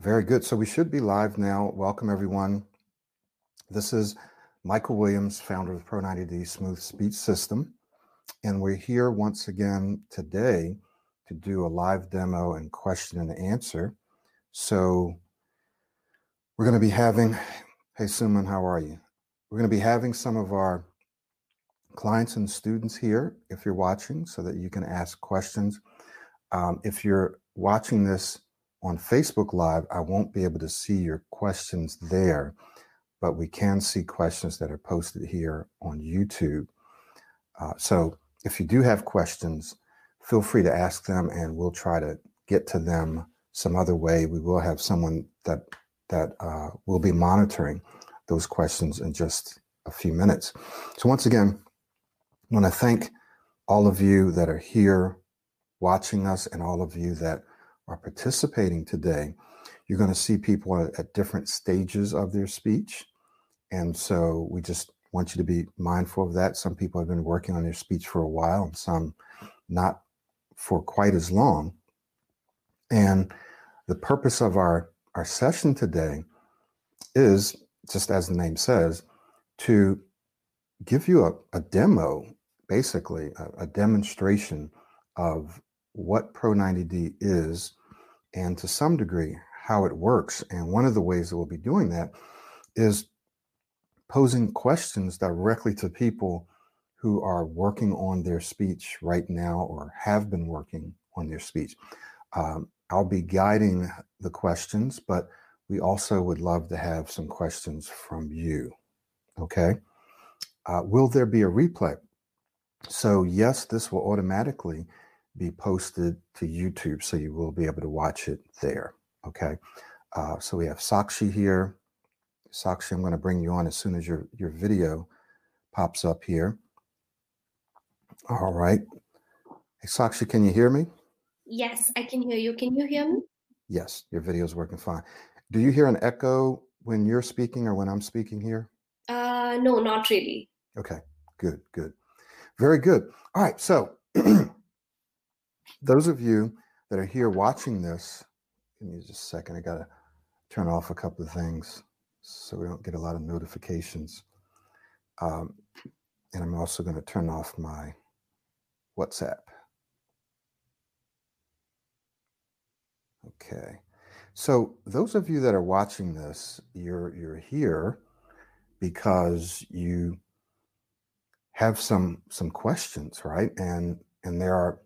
Very good. So we should be live now. Welcome, everyone. This is Michael Williams, founder of Pro 90D Smooth Speech System. And we're here once again today to do a live demo and question and answer. So we're going to be having, hey, Suman, how are you? We're going to be having some of our clients and students here if you're watching so that you can ask questions. Um, if you're watching this on Facebook Live, I won't be able to see your questions there, but we can see questions that are posted here on YouTube. Uh, so if you do have questions, feel free to ask them and we'll try to get to them some other way. We will have someone that that uh, will be monitoring those questions in just a few minutes. So once again, I want to thank all of you that are here watching us and all of you that are participating today, you're going to see people at, at different stages of their speech. And so we just want you to be mindful of that. Some people have been working on their speech for a while, and some not for quite as long. And the purpose of our, our session today is, just as the name says, to give you a, a demo, basically, a, a demonstration of what Pro 90D is and to some degree how it works. And one of the ways that we'll be doing that is posing questions directly to people who are working on their speech right now or have been working on their speech. Um, I'll be guiding the questions, but we also would love to have some questions from you. Okay. Uh, will there be a replay? So, yes, this will automatically be posted to YouTube, so you will be able to watch it there. Okay. Uh, so we have Sakshi here. Sakshi, I'm going to bring you on as soon as your, your video pops up here. All right. Hey, Sakshi, can you hear me? Yes, I can hear you. Can you hear me? Yes, your video is working fine. Do you hear an echo when you're speaking or when I'm speaking here? Uh, no, not really. Okay, good, good. Very good. All right, so those of you that are here watching this, give me just a second. I got to turn off a couple of things so we don't get a lot of notifications. Um, and I'm also going to turn off my WhatsApp. Okay. So those of you that are watching this, you're you're here because you have some some questions, right? And and there are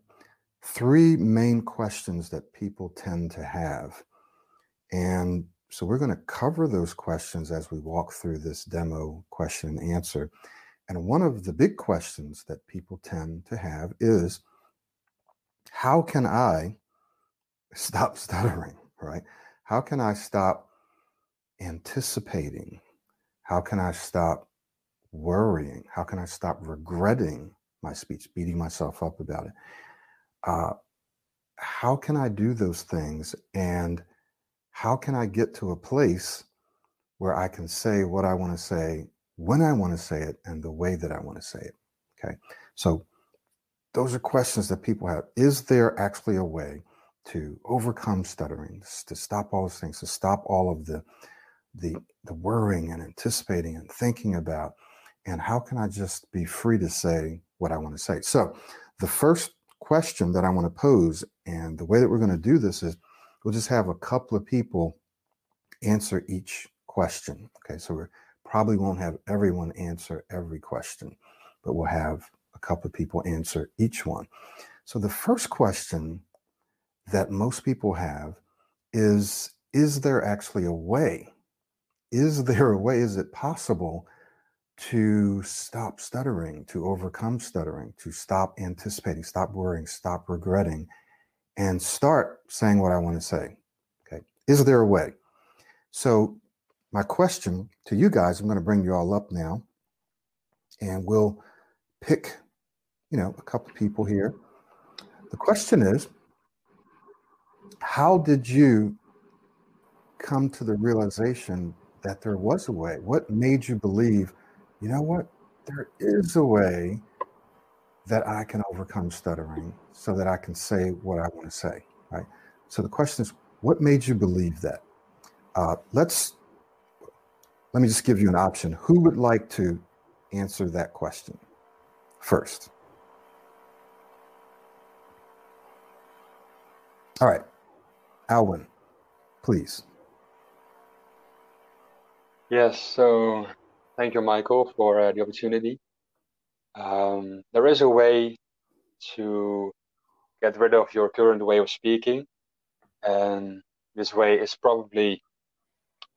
three main questions that people tend to have. And so we're going to cover those questions as we walk through this demo question and answer. And one of the big questions that people tend to have is how can I stop stuttering, right? How can I stop anticipating? How can I stop worrying? How can I stop regretting my speech, beating myself up about it? Uh, how can I do those things? And how can I get to a place where I can say what I want to say, when I want to say it, and the way that I want to say it? Okay. So those are questions that people have. Is there actually a way to overcome stuttering, to stop all those things, to stop all of the the the worrying and anticipating and thinking about? And how can I just be free to say what I want to say? So the first question that I want to pose. And the way that we're going to do this is we'll just have a couple of people answer each question. Okay, so we probably won't have everyone answer every question, but we'll have a couple of people answer each one. So the first question that most people have is Is there actually a way? Is there a way? Is it possible to stop stuttering, to overcome stuttering, to stop anticipating, stop worrying, stop regretting, and start saying what I want to say. Okay. Is there a way? So, my question to you guys, I'm going to bring you all up now, and we'll pick, you know, a couple people here. The question is, how did you come to the realization that there was a way? What made you believe you know what? There is a way that I can overcome stuttering so that I can say what I want to say, right? So the question is, what made you believe that? Uh, let's let me just give you an option. Who would like to answer that question first? All right, Alwyn, please. Yes, so thank you, Michael, for uh, the opportunity. Um, there is a way to get rid of your current way of speaking, and this way is probably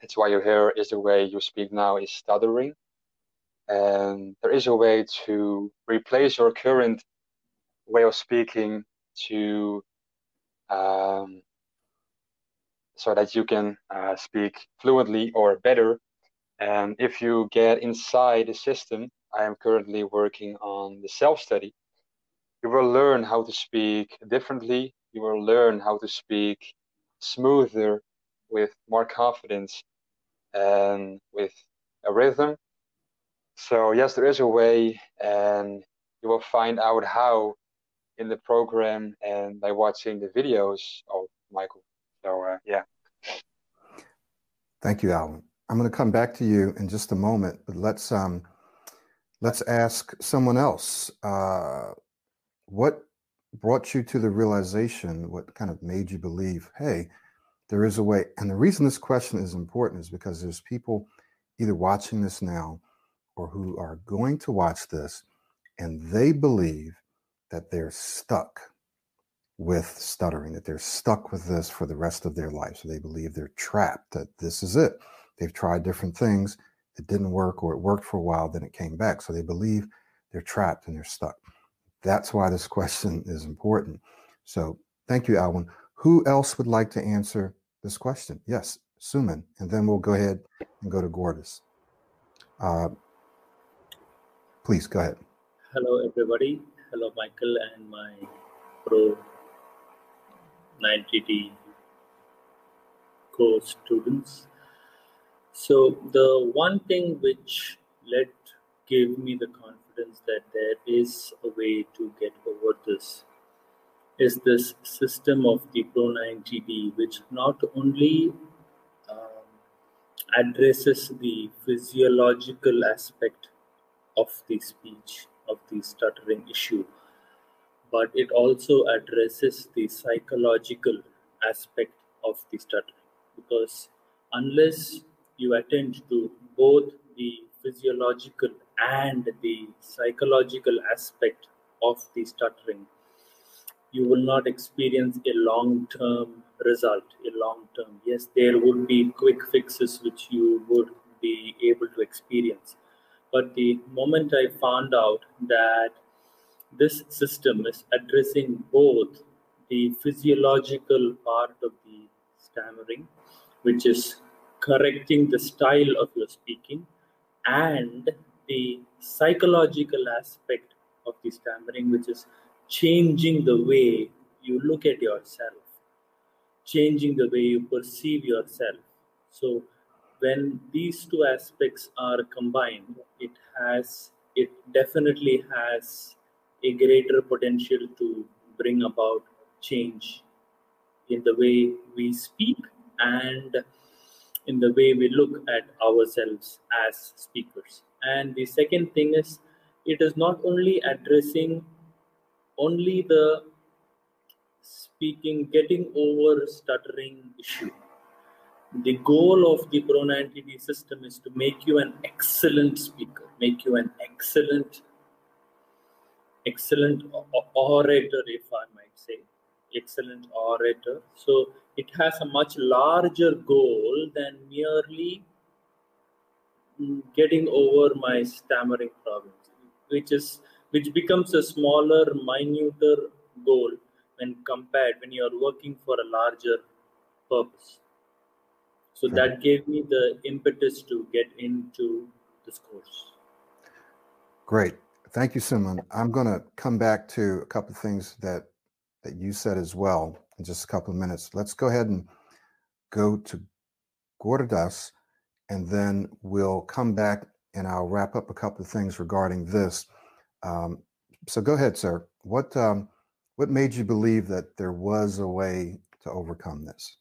that's why you're here is the way you speak now is stuttering. And there is a way to replace your current way of speaking to um, so that you can uh, speak fluently or better. And if you get inside the system, I am currently working on the self study. You will learn how to speak differently. You will learn how to speak smoother with more confidence and with a rhythm. So yes, there is a way, and you will find out how in the program and by watching the videos of Michael. So uh, yeah. Thank you, Alwyn. I'm going to come back to you in just a moment, but let's um, let's ask someone else. Uh, what brought you to the realization? What kind of made you believe, hey, there is a way. And the reason this question is important is because there's people either watching this now or who are going to watch this and they believe that they're stuck with stuttering, that they're stuck with this for the rest of their life. So they believe they're trapped, that this is it. They've tried different things, it didn't work, or it worked for a while, then it came back. So they believe they're trapped and they're stuck. That's why this question is important. So thank you, Alwyn. Who else would like to answer this question? Yes, Suman, and then we'll go ahead and go to Gurdas. Uh, please go ahead. Hello, everybody. Hello, Michael and my Pro 90D course students. So the one thing which let gave me the confidence that there is a way to get over this is this system of the Pro 90D, which not only um, addresses the physiological aspect of the speech, of the stuttering issue, but it also addresses the psychological aspect of the stuttering. Because unless you attend to both the physiological and the psychological aspect of the stuttering, you will not experience a long term result a long term yes there would be quick fixes which you would be able to experience. But the moment i found out that this system is addressing both the physiological part of the stammering which is correcting the style of your speaking and the psychological aspect of the stammering which is changing the way you look at yourself, changing the way you perceive yourself. So when these two aspects are combined, it has it definitely has a greater potential to bring about change in the way we speak and in the way we look at ourselves as speakers. And the second thing is, it is not only addressing only the speaking, getting over stuttering issue. The goal of the Pro 90D system is to make you an excellent speaker, make you an excellent, excellent orator, if I might say, excellent orator. So it has a much larger goal than merely getting over my stammering problems, which is which becomes a smaller, minuter goal when compared when you are working for a larger purpose. So that hmm. gave me the impetus to get into this course. Great. Thank you, Suman. I'm going to come back to a couple of things that that you said as well in just a couple of minutes. Let's go ahead and go to Gurdas, and then we'll come back and I'll wrap up a couple of things regarding this. Um, so go ahead, sir. What um, what made you believe that there was a way to overcome this?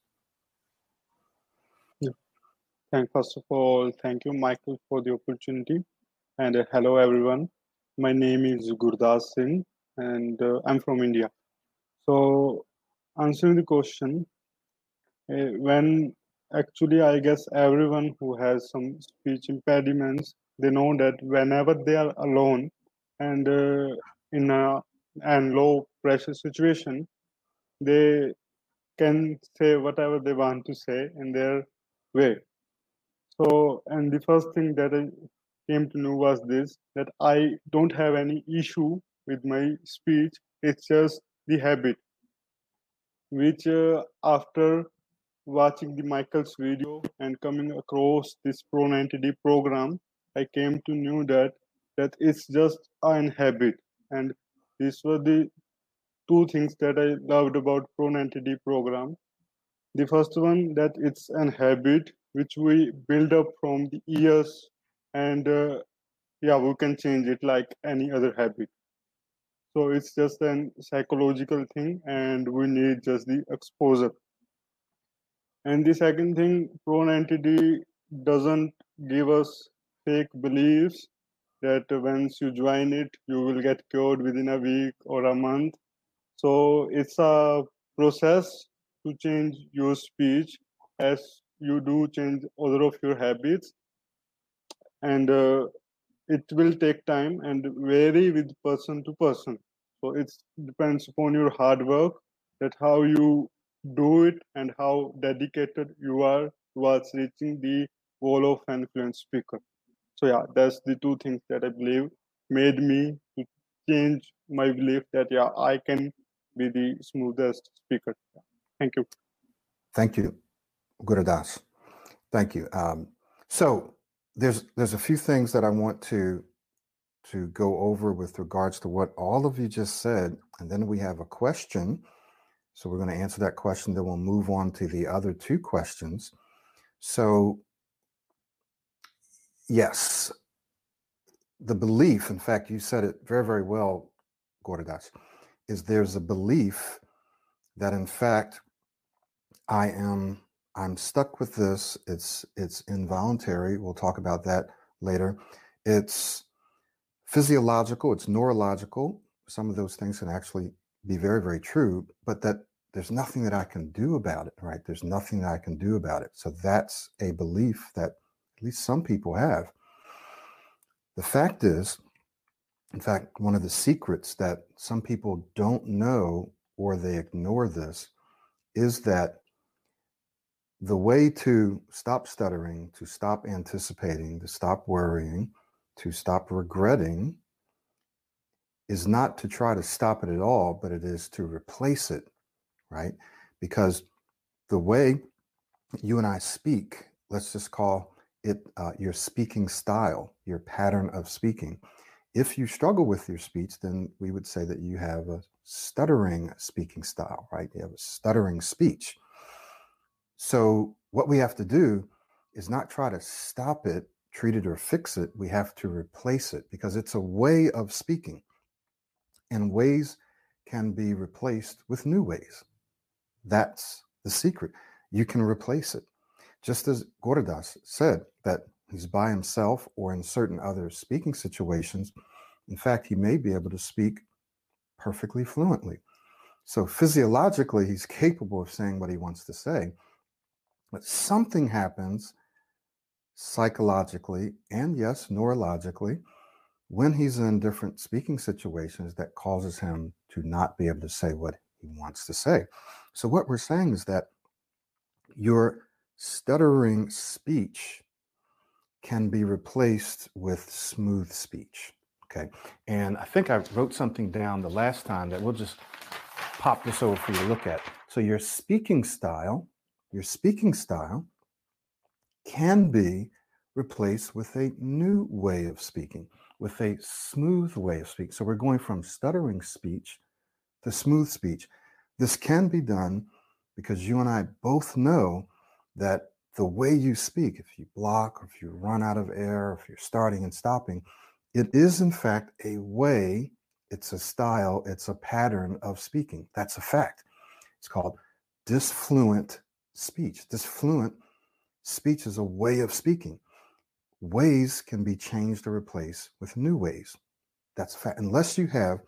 thank first of all, thank you, Michael, for the opportunity. And uh, hello, everyone. My name is Gurdas Singh, and uh, I'm from India. So, answering the question, uh, when actually, I guess everyone who has some speech impediments, they know that whenever they are alone and uh, in a and low pressure situation, they can say whatever they want to say in their way. So, and the first thing that I came to know was this that I don't have any issue with my speech, it's just the habit, which uh, after watching the Michael's video and coming across this Pro 90D program, I came to know that that it's just an habit. And these were the two things that I loved about Pro 90D program. The first one that it's an habit which we build up from the years and uh, yeah we can change it like any other habit so it's just an psychological thing and we need just the exposure. And the second thing Pro 90D doesn't give us fake beliefs that once you join it you will get cured within a week or a month. So it's a process to change your speech as you do change other of your habits. And uh, it will take time and vary with person to person so it depends upon your hard work that how you do it and how dedicated you are towards reaching the goal of an fluent speaker so yeah that's the two things that i believe made me to change my belief that yeah i can be the smoothest speaker thank you Thank you, Gurudas. Thank you. Um, so there's there's a few things that I want to to go over with regards to what all of you just said, and then we have a question. So we're going to answer that question. Then we'll move on to the other two questions. So yes, the belief. In fact, you said it very very well, Gurdas. Is there's a belief that in fact I am I'm stuck with this. It's it's involuntary. We'll talk about that later. It's physiological, it's neurological. Some of those things can actually be very, very true, but that there's nothing that I can do about it, right? There's nothing that I can do about it. So that's a belief that at least some people have. The fact is, in fact, one of the secrets that some people don't know or they ignore this is that the way to stop stuttering, to stop anticipating, to stop worrying, to stop regretting is not to try to stop it at all, but it is to replace it, right? Because the way you and I speak, let's just call it uh, your speaking style, your pattern of speaking. If you struggle with your speech, then we would say that you have a stuttering speaking style, right? You have a stuttering speech. So, what we have to do is not try to stop it, treat it, or fix it. We have to replace it because it's a way of speaking. And ways can be replaced with new ways. That's the secret. You can replace it. Just as Gurdas said that he's by himself or in certain other speaking situations, in fact, he may be able to speak perfectly fluently. So physiologically, he's capable of saying what he wants to say. But something happens psychologically and, yes, neurologically when he's in different speaking situations that causes him to not be able to say what he wants to say. So, what we're saying is that your stuttering speech can be replaced with smooth speech. Okay. And I think I wrote something down the last time that we'll just pop this over for you to look at. So, your speaking style your speaking style can be replaced with a new way of speaking, with a smooth way of speaking. So we're going from stuttering speech to smooth speech. This can be done because you and I both know that the way you speak, if you block or if you run out of air, if you're starting and stopping, it is in fact a way, it's a style, it's a pattern of speaking. That's a fact. It's called disfluent speech. Disfluent speech is a way of speaking. Ways can be changed or replaced with new ways. That's a fact. Unless you have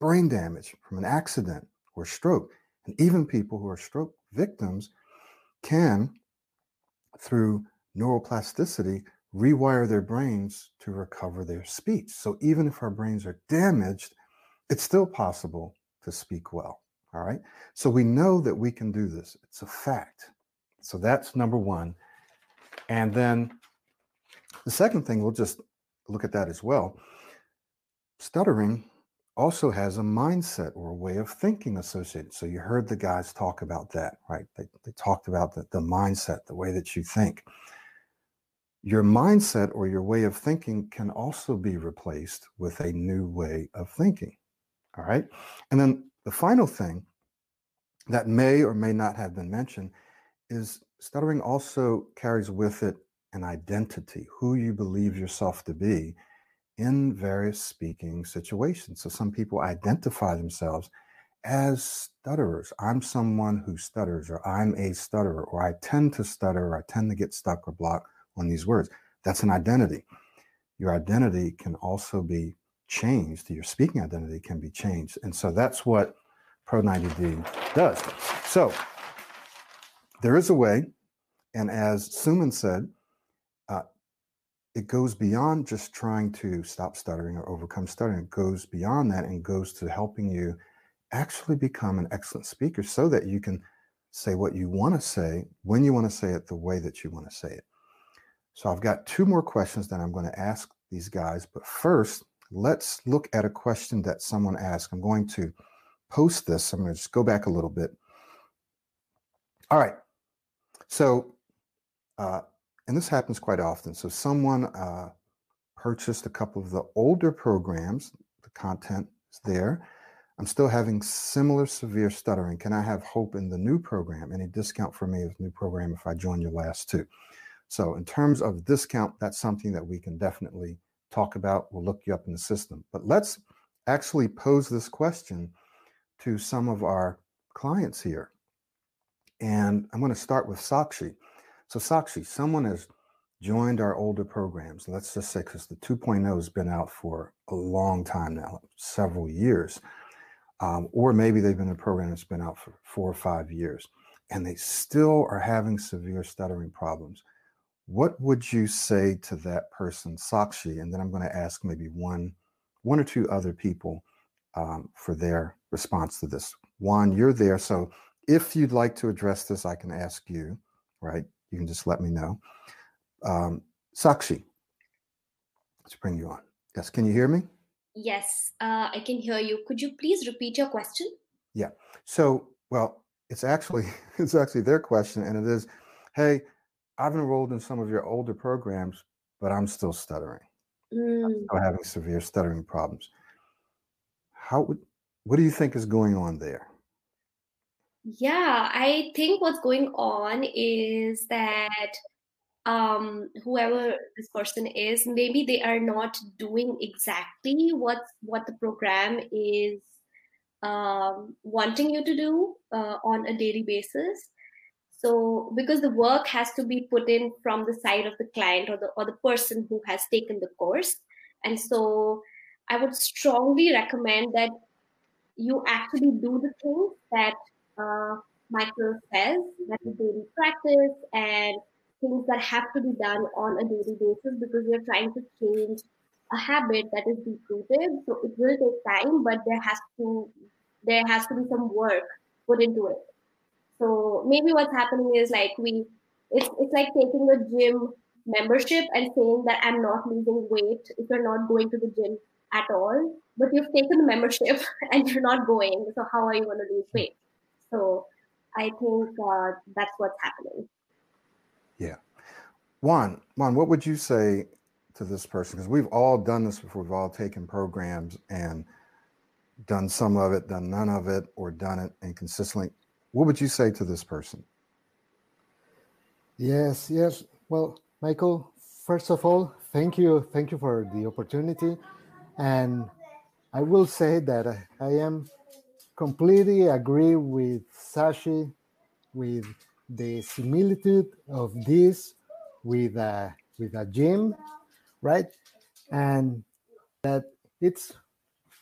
brain damage from an accident or stroke, and even people who are stroke victims can, through neuroplasticity, rewire their brains to recover their speech. So even if our brains are damaged, it's still possible to speak well. All right. So we know that we can do this. It's a fact. So that's number one. And then the second thing, we'll just look at that as well. Stuttering also has a mindset or a way of thinking associated. So you heard the guys talk about that, right? They, they talked about the, the mindset, the way that you think. Your mindset or your way of thinking can also be replaced with a new way of thinking. All right. And then the final thing that may or may not have been mentioned is stuttering also carries with it an identity, who you believe yourself to be in various speaking situations. So some people identify themselves as stutterers. I'm someone who stutters, or I'm a stutterer, or I tend to stutter, or I tend to get stuck or block on these words. That's an identity. Your identity can also be changed. Your speaking identity can be changed. And so that's what Pro 90D does. So there is a way. And as Suman said, uh, it goes beyond just trying to stop stuttering or overcome stuttering. It goes beyond that and goes to helping you actually become an excellent speaker so that you can say what you want to say when you want to say it the way that you want to say it. So I've got two more questions that I'm going to ask these guys. But first, let's look at a question that someone asked. I'm going to post this. I'm going to just go back a little bit. All right. So, uh, and this happens quite often. So someone uh, purchased a couple of the older programs. The content is there. I'm still having similar severe stuttering. Can I have hope in the new program? Any discount for me with new program if I join your last two? So in terms of discount, that's something that we can definitely talk about. We'll look you up in the system. But let's actually pose this question to some of our clients here. And I'm going to start with Sakshi. So, Sakshi, someone has joined our older programs. Let's just say because the 2.0 has been out for a long time now, several years. Um, or maybe they've been in a program that's been out for four or five years, and they still are having severe stuttering problems. What would you say to that person, Sakshi? And then I'm going to ask maybe one, one or two other people um, for their response to this. Juan, you're there, so if you'd like to address this, I can ask you, right? You can just let me know. Um, Sakshi, let's bring you on. Yes, can you hear me? Yes, uh, I can hear you. Could you please repeat your question? Yeah. So, well, it's actually it's actually their question, and it is, hey, I've enrolled in some of your older programs, but I'm still stuttering. Mm. I'm still having severe stuttering problems. How would what do you think is going on there? Yeah, I think what's going on is that um, whoever this person is, maybe they are not doing exactly what what the program is um, wanting you to do uh, on a daily basis. So, because the work has to be put in from the side of the client or the or the person who has taken the course, and so I would strongly recommend that you actually do the things that uh, Michael says that is daily practice and things that have to be done on a daily basis because we're trying to change a habit that is deep rooted. So it will take time, but there has to there has to be some work put into it. So maybe what's happening is like we it's it's like taking a gym membership and saying that I'm not losing weight if you're not going to the gym at all, but you've taken the membership and you're not going. So how are you going to lose weight? So I think uh, that's what's happening. Yeah. Juan, Juan, what would you say to this person? Because we've all done this before. We've all taken programs and done some of it, done none of it, or done it inconsistently. What would you say to this person? Yes, yes. Well, Michael, first of all, thank you. Thank you for the opportunity. And I will say that I am completely agree with Sashi with the similitude of this with a with a gym, right? And that it's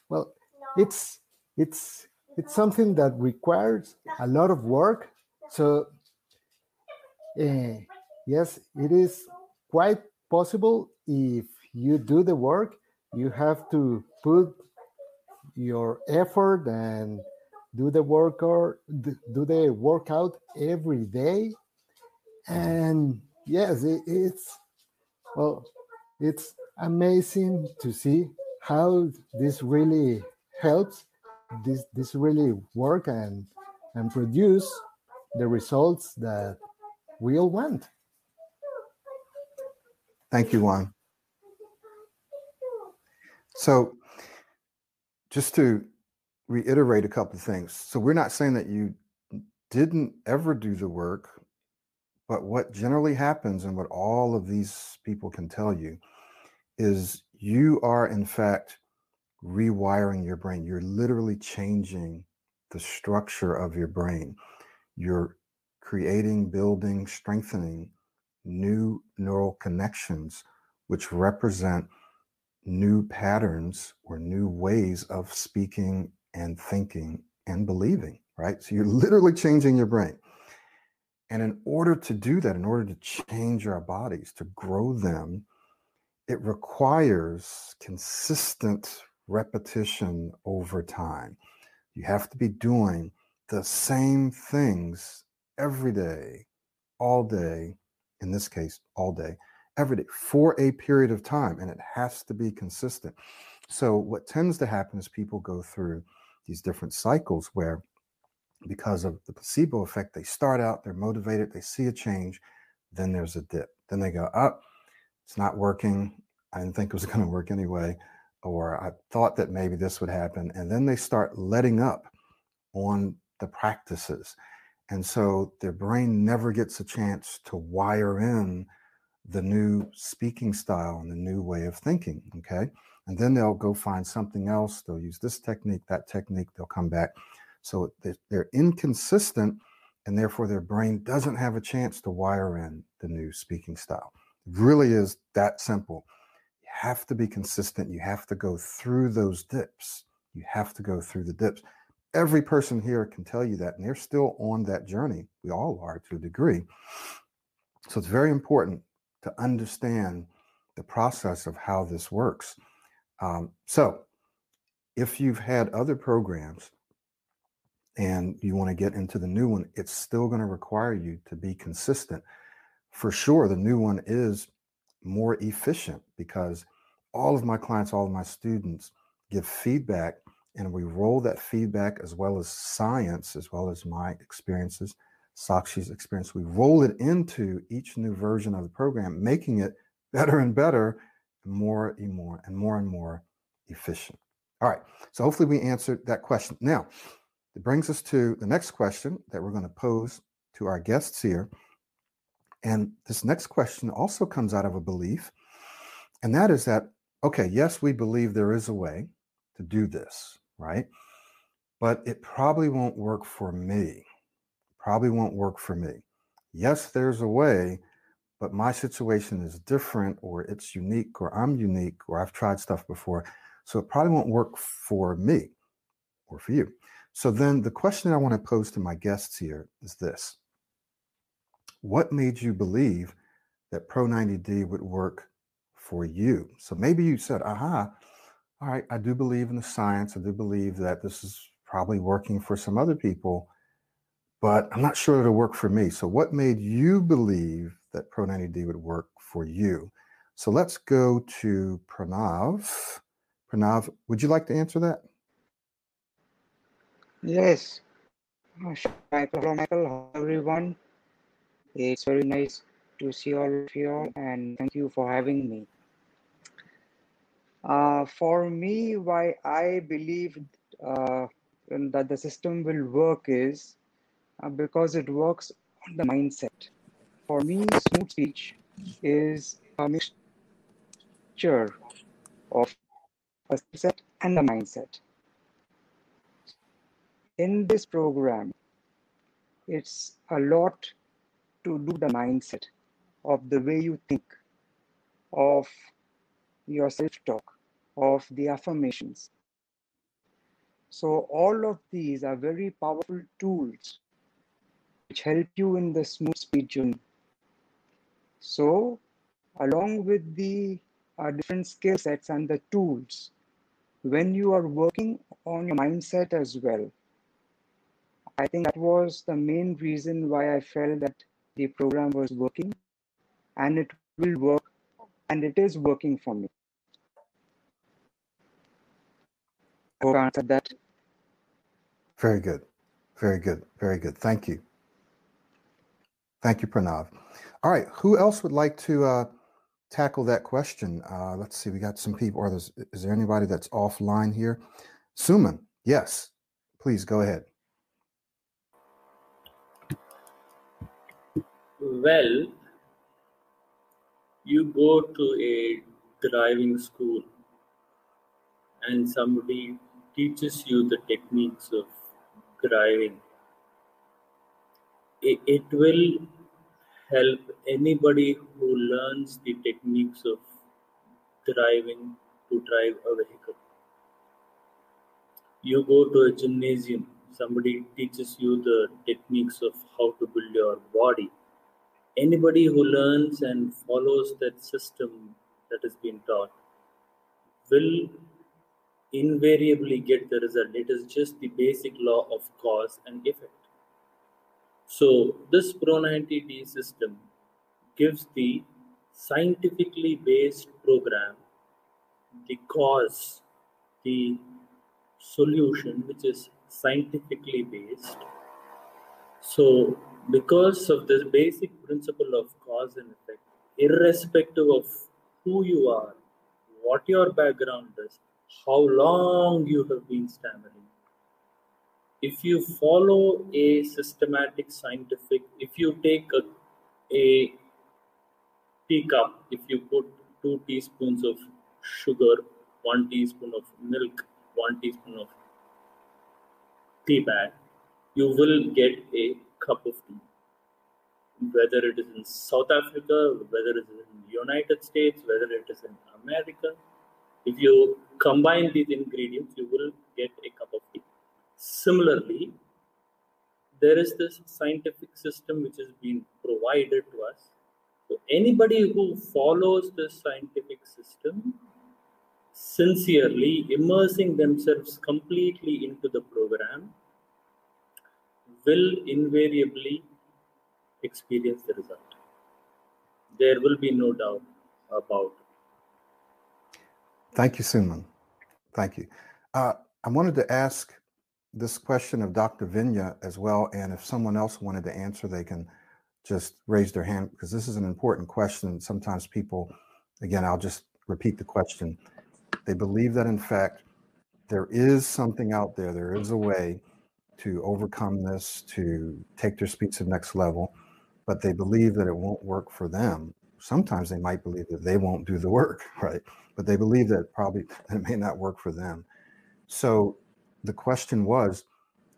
well, it's it's it's something that requires a lot of work. So uh, yes, it is quite possible if you do the work. You have to put your effort and do the work or do the workout every day. And yes it, it's well it's amazing to see how this really helps this this really work and and produce the results that we all want. Thank you juan. So just to reiterate a couple of things. So we're not saying that you didn't ever do the work, but what generally happens and what all of these people can tell you is you are in fact rewiring your brain. You're literally changing the structure of your brain. You're creating, building, strengthening new neural connections, which represent new patterns or new ways of speaking and thinking and believing, right? So you're literally changing your brain. And in order to do that, in order to change our bodies, to grow them, it requires consistent repetition over time. You have to be doing the same things every day, all day, in this case, all day, every day for a period of time, and it has to be consistent. So, what tends to happen is people go through these different cycles where, because of the placebo effect, they start out, they're motivated, they see a change, then there's a dip. Then they go, up, oh, it's not working. I didn't think it was going to work anyway. Or I thought that maybe this would happen. And then they start letting up on the practices. And so their brain never gets a chance to wire in the new speaking style and the new way of thinking. Okay. And then they'll go find something else. They'll use this technique, that technique. They'll come back. So they're inconsistent, and therefore their brain doesn't have a chance to wire in the new speaking style. It really is that simple. You have to be consistent. You have to go through those dips. You have to go through the dips. Every person here can tell you that, and they're still on that journey. We all are to a degree. So it's very important to understand the process of how this works. Um, so, if you've had other programs and you want to get into the new one, it's still going to require you to be consistent. For sure, the new one is more efficient because all of my clients, all of my students give feedback, and we roll that feedback as well as science, as well as my experiences Sakshi's experience. We roll it into each new version of the program, making it better and better, and more and more and more and more efficient. All right. So hopefully we answered that question. Now, it brings us to the next question that we're going to pose to our guests here. And this next question also comes out of a belief, and that is that, okay, yes, we believe there is a way to do this, right? But it probably won't work for me probably won't work for me. Yes, there's a way, but my situation is different or it's unique or I'm unique or I've tried stuff before. So it probably won't work for me or for you. So then the question that I want to pose to my guests here is this What made you believe that Pro 90D would work for you? So maybe you said, aha, all right, I do believe in the science. I do believe that this is probably working for some other people but I'm not sure it'll work for me. So, what made you believe that Pro 90D would work for you? So, let's go to Pranav. Pranav, would you like to answer that? Yes. Hello, Michael. everyone. It's very nice to see all of you all, and thank you for having me. Uh, for me, why I believe uh, that the system will work is uh, because it works on the mindset. For me, smooth speech is a mixture of a set and a mindset. In this program, it's a lot to do the mindset of the way you think, of your self talk, of the affirmations. So, all of these are very powerful tools which help you in the smooth speech journey. So, along with the uh, different skill sets and the tools, when you are working on your mindset as well, I think that was the main reason why I felt that the program was working and it will work and it is working for me. I hope I answered that. Very good. Very good. Very good. Thank you. Thank you, Pranav. All right. Who else would like to uh, tackle that question? Uh, let's see. We got some people. Or is there anybody that's offline here? Suman, yes. Please go ahead. Well, you go to a driving school and somebody teaches you the techniques of driving. It, it will help anybody who learns the techniques of driving to drive a vehicle. You go to a gymnasium, somebody teaches you the techniques of how to build your body anybody who learns and follows that system that has been taught will invariably get the result. It is just the basic law of cause and effect. So, this Pro 90D system gives the scientifically based program the cause, the solution, which is scientifically based. So, because of this basic principle of cause and effect, irrespective of who you are, what your background is, how long you have been stammering, if you follow a systematic scientific, if you take a, a teacup, if you put two teaspoons of sugar, one teaspoon of milk, one teaspoon of tea bag, you will get a cup of tea. Whether it is in South Africa, whether it is in the United States, whether it is in America, if you combine these ingredients, you will get a cup of tea. Similarly, there is this scientific system which has been provided to us. So anybody who follows this scientific system sincerely immersing themselves completely into the program will invariably experience the result. There will be no doubt about it. Thank you, Suman. Thank you. Uh, I wanted to ask this question of Dr. Vinya as well, and if someone else wanted to answer, they can just raise their hand because this is an important question. Sometimes people, again, I'll just repeat the question. They believe that in fact there is something out there, there is a way to overcome this, to take their speech to the next level, but they believe that it won't work for them. Sometimes they might believe that they won't do the work, right? But they believe that probably that it may not work for them. So the question was,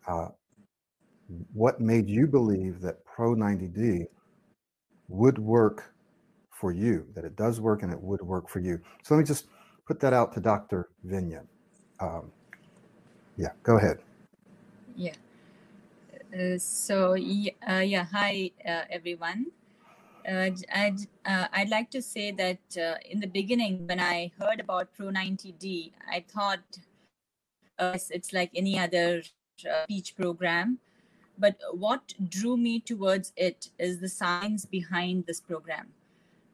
uh, what made you believe that Pro 90D would work for you, that it does work and it would work for you? So let me just put that out to Dr. Vinya. Um, yeah, go ahead. Yeah. Uh, so uh, yeah, hi uh, everyone. Uh, I'd, uh, I'd like to say that uh, in the beginning, when I heard about Pro 90D, I thought it's like any other uh, speech program. But what drew me towards it is the science behind this program.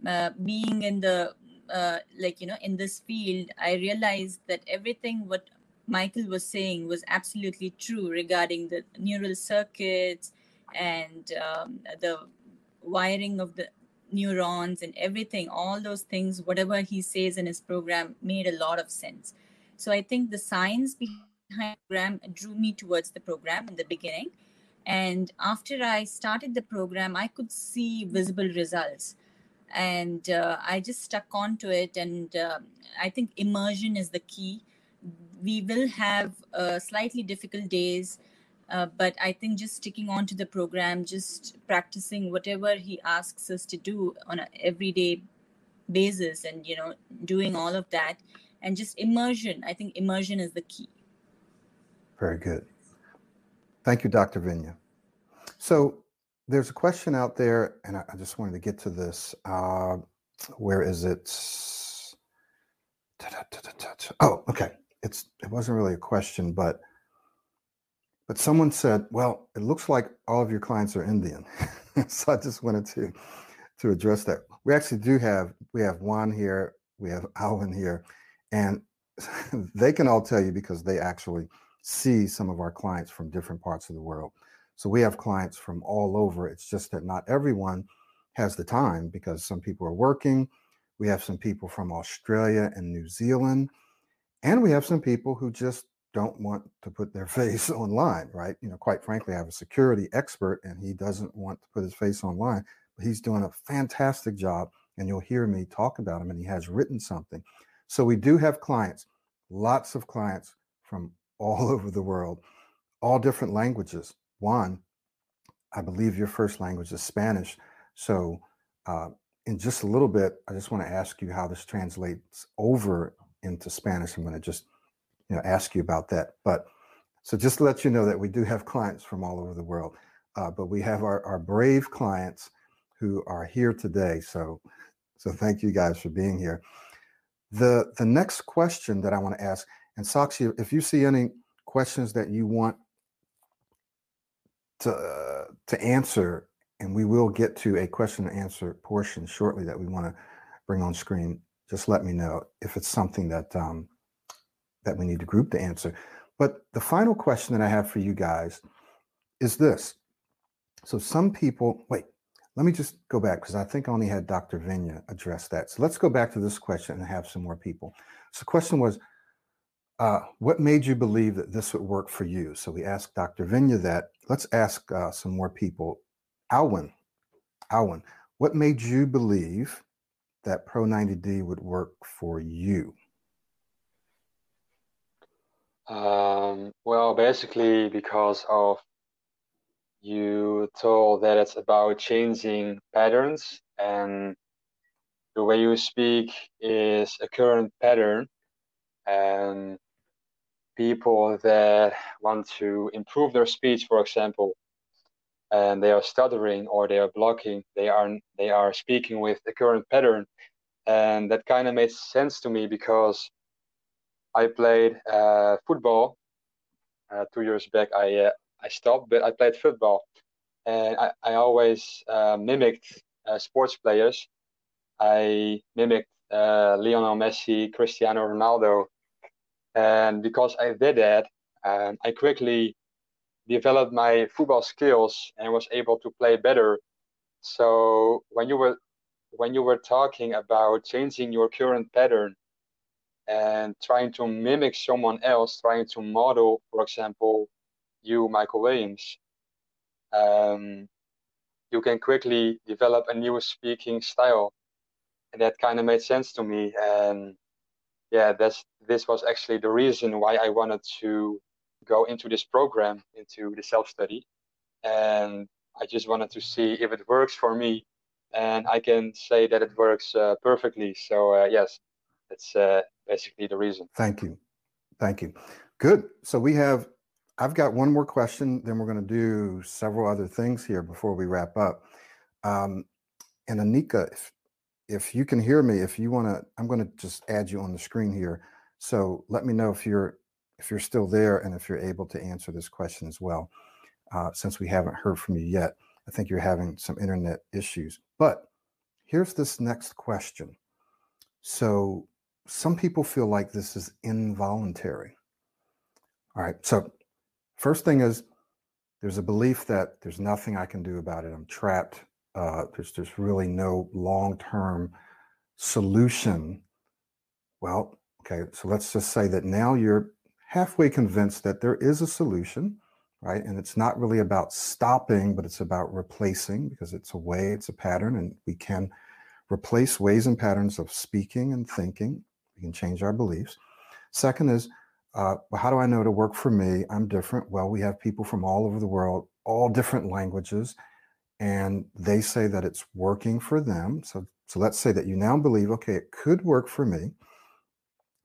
Uh, being in the uh, like you know in this field, I realized that everything what Michael was saying was absolutely true regarding the neural circuits and um, the wiring of the neurons and everything, all those things, whatever he says in his program made a lot of sense. So I think the science behind the program drew me towards the program in the beginning. And after I started the program, I could see visible results. And uh, I just stuck on to it. And uh, I think immersion is the key we will have uh, slightly difficult days uh, but I think just sticking on to the program, just practicing whatever he asks us to do on an everyday basis, and you know, doing all of that, and just immersion. I think immersion is the key. Very good. Thank you, Dr. Vinya. So there's a question out there, and I, just wanted to get to this. Uh, where is it? Oh, okay. It's it wasn't really a question, but but someone said, "Well, it looks like all of your clients are Indian." so I just wanted to to address that. We actually do have we have Juan here, we have Alvin here, and they can all tell you because they actually see some of our clients from different parts of the world. So we have clients from all over. It's just that not everyone has the time because some people are working. We have some people from Australia and New Zealand, and we have some people who just don't want to put their face online, right? You know, quite frankly, I have a security expert and he doesn't want to put his face online, but he's doing a fantastic job. And you'll hear me talk about him, and he has written something. So we do have clients, lots of clients from all over the world, all different languages. Juan, I believe your first language is Spanish. So, uh, in just a little bit, I just want to ask you how this translates over into Spanish. I'm going to just you know ask you about that. But so just to let you know that we do have clients from all over the world, uh, but we have our, our brave clients who are here today. So so thank you guys for being here. The the next question that I want to ask, and Sakshi, if you see any questions that you want to uh, to answer, and we will get to a question and answer portion shortly that we want to bring on screen. Just let me know if it's something that um, that we need to group to answer. But the final question that I have for you guys is this. So some people, wait, let me just go back because I think I only had Dr. Vinya address that. So let's go back to this question and have some more people. So the question was, uh, what made you believe that this would work for you? So we asked Dr. Vinya that. Let's ask uh, some more people. Alwyn, Alwyn, what made you believe that Pro 90D would work for you? Um, well, basically because of you told that it's about changing patterns and the way you speak is a current pattern and people that want to improve their speech, for example, and they are stuttering or they are blocking, they are they are speaking with the current pattern, and that kind of made sense to me because I played uh, football uh, two years back. I uh, I stopped, but I played football, and I I always uh, mimicked uh, sports players. I mimicked uh, Lionel Messi, Cristiano Ronaldo, and because I did that, um, I quickly developed my football skills and was able to play better. So when you were when you were talking about changing your current pattern and trying to mimic someone else, trying to model, for example, you, Michael Williams, um, you can quickly develop a new speaking style. And that kind of made sense to me. And yeah, that's this was actually the reason why I wanted to go into this program, into the self study, and I just wanted to see if it works for me, and I can say that it works uh, perfectly. So uh, yes, that's uh, basically the reason. Thank you, thank you. Good. So we have. I've got one more question. Then we're going to do several other things here before we wrap up. Um, and Anika, if, if you can hear me, if you want to, I'm going to just add you on the screen here. So let me know if you're if you're still there and if you're able to answer this question as well. Uh, since we haven't heard from you yet, I think you're having some internet issues. But here's this next question. So some people feel like this is involuntary. All right. So first thing is there's a belief that there's nothing I can do about it. I'm trapped uh, there's there's really no long term solution. Well, okay, so let's just say that now you're halfway convinced that there is a solution, right? And it's not really about stopping, but it's about replacing because it's a way, it's a pattern, and we can replace ways and patterns of speaking and thinking. We can change our beliefs. Second is Uh, how do I know to work for me? I'm different. Well, we have people from all over the world, all different languages, and they say that it's working for them. So, so let's say that you now believe, okay, it could work for me.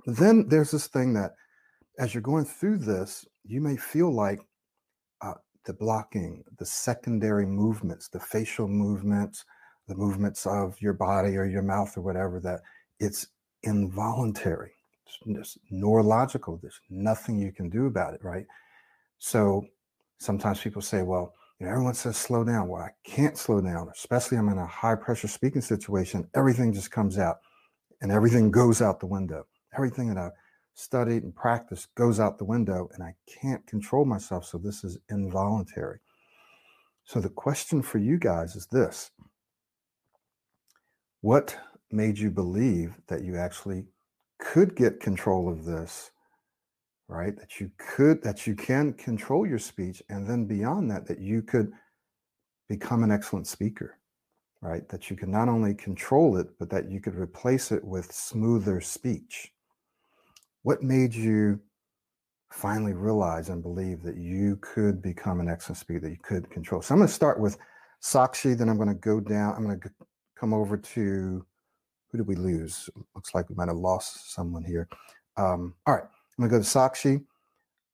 Then there's this thing that as you're going through this, you may feel like uh, the blocking, the secondary movements, the facial movements, the movements of your body or your mouth or whatever, that it's involuntary, it's neurological. There's nothing you can do about it, right? So sometimes people say, well, you know, everyone says slow down. Well, I can't slow down, especially I'm in a high pressure speaking situation. Everything just comes out and everything goes out the window. Everything that I've studied and practiced goes out the window and I can't control myself. So this is involuntary. So the question for you guys is this What made you believe that you actually could get control of this? Right? That you could, that you can control your speech. And then beyond that, that you could become an excellent speaker, right? That you can not only control it, but that you could replace it with smoother speech what made you finally realize and believe that you could become an excellent speaker, that you could control? So I'm going to start with Sakshi, then I'm going to go down. I'm going to come over to who did we lose? Looks like we might have lost someone here. Um, all right, I'm going to go to Sakshi.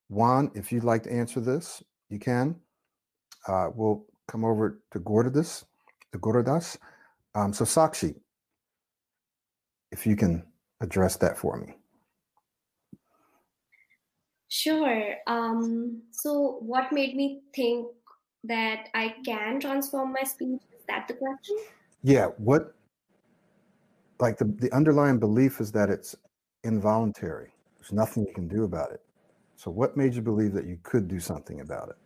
Juan, if you'd like to answer this, you can. Uh, we'll come over to Gurdas, the Gurdas. Um, so Sakshi, if you can address that for me. Sure. Um, so, what made me think that I can transform my speech? Is that the question? Yeah. What, like the, the underlying belief is that it's involuntary. There's nothing you can do about it. So, what made you believe that you could do something about it?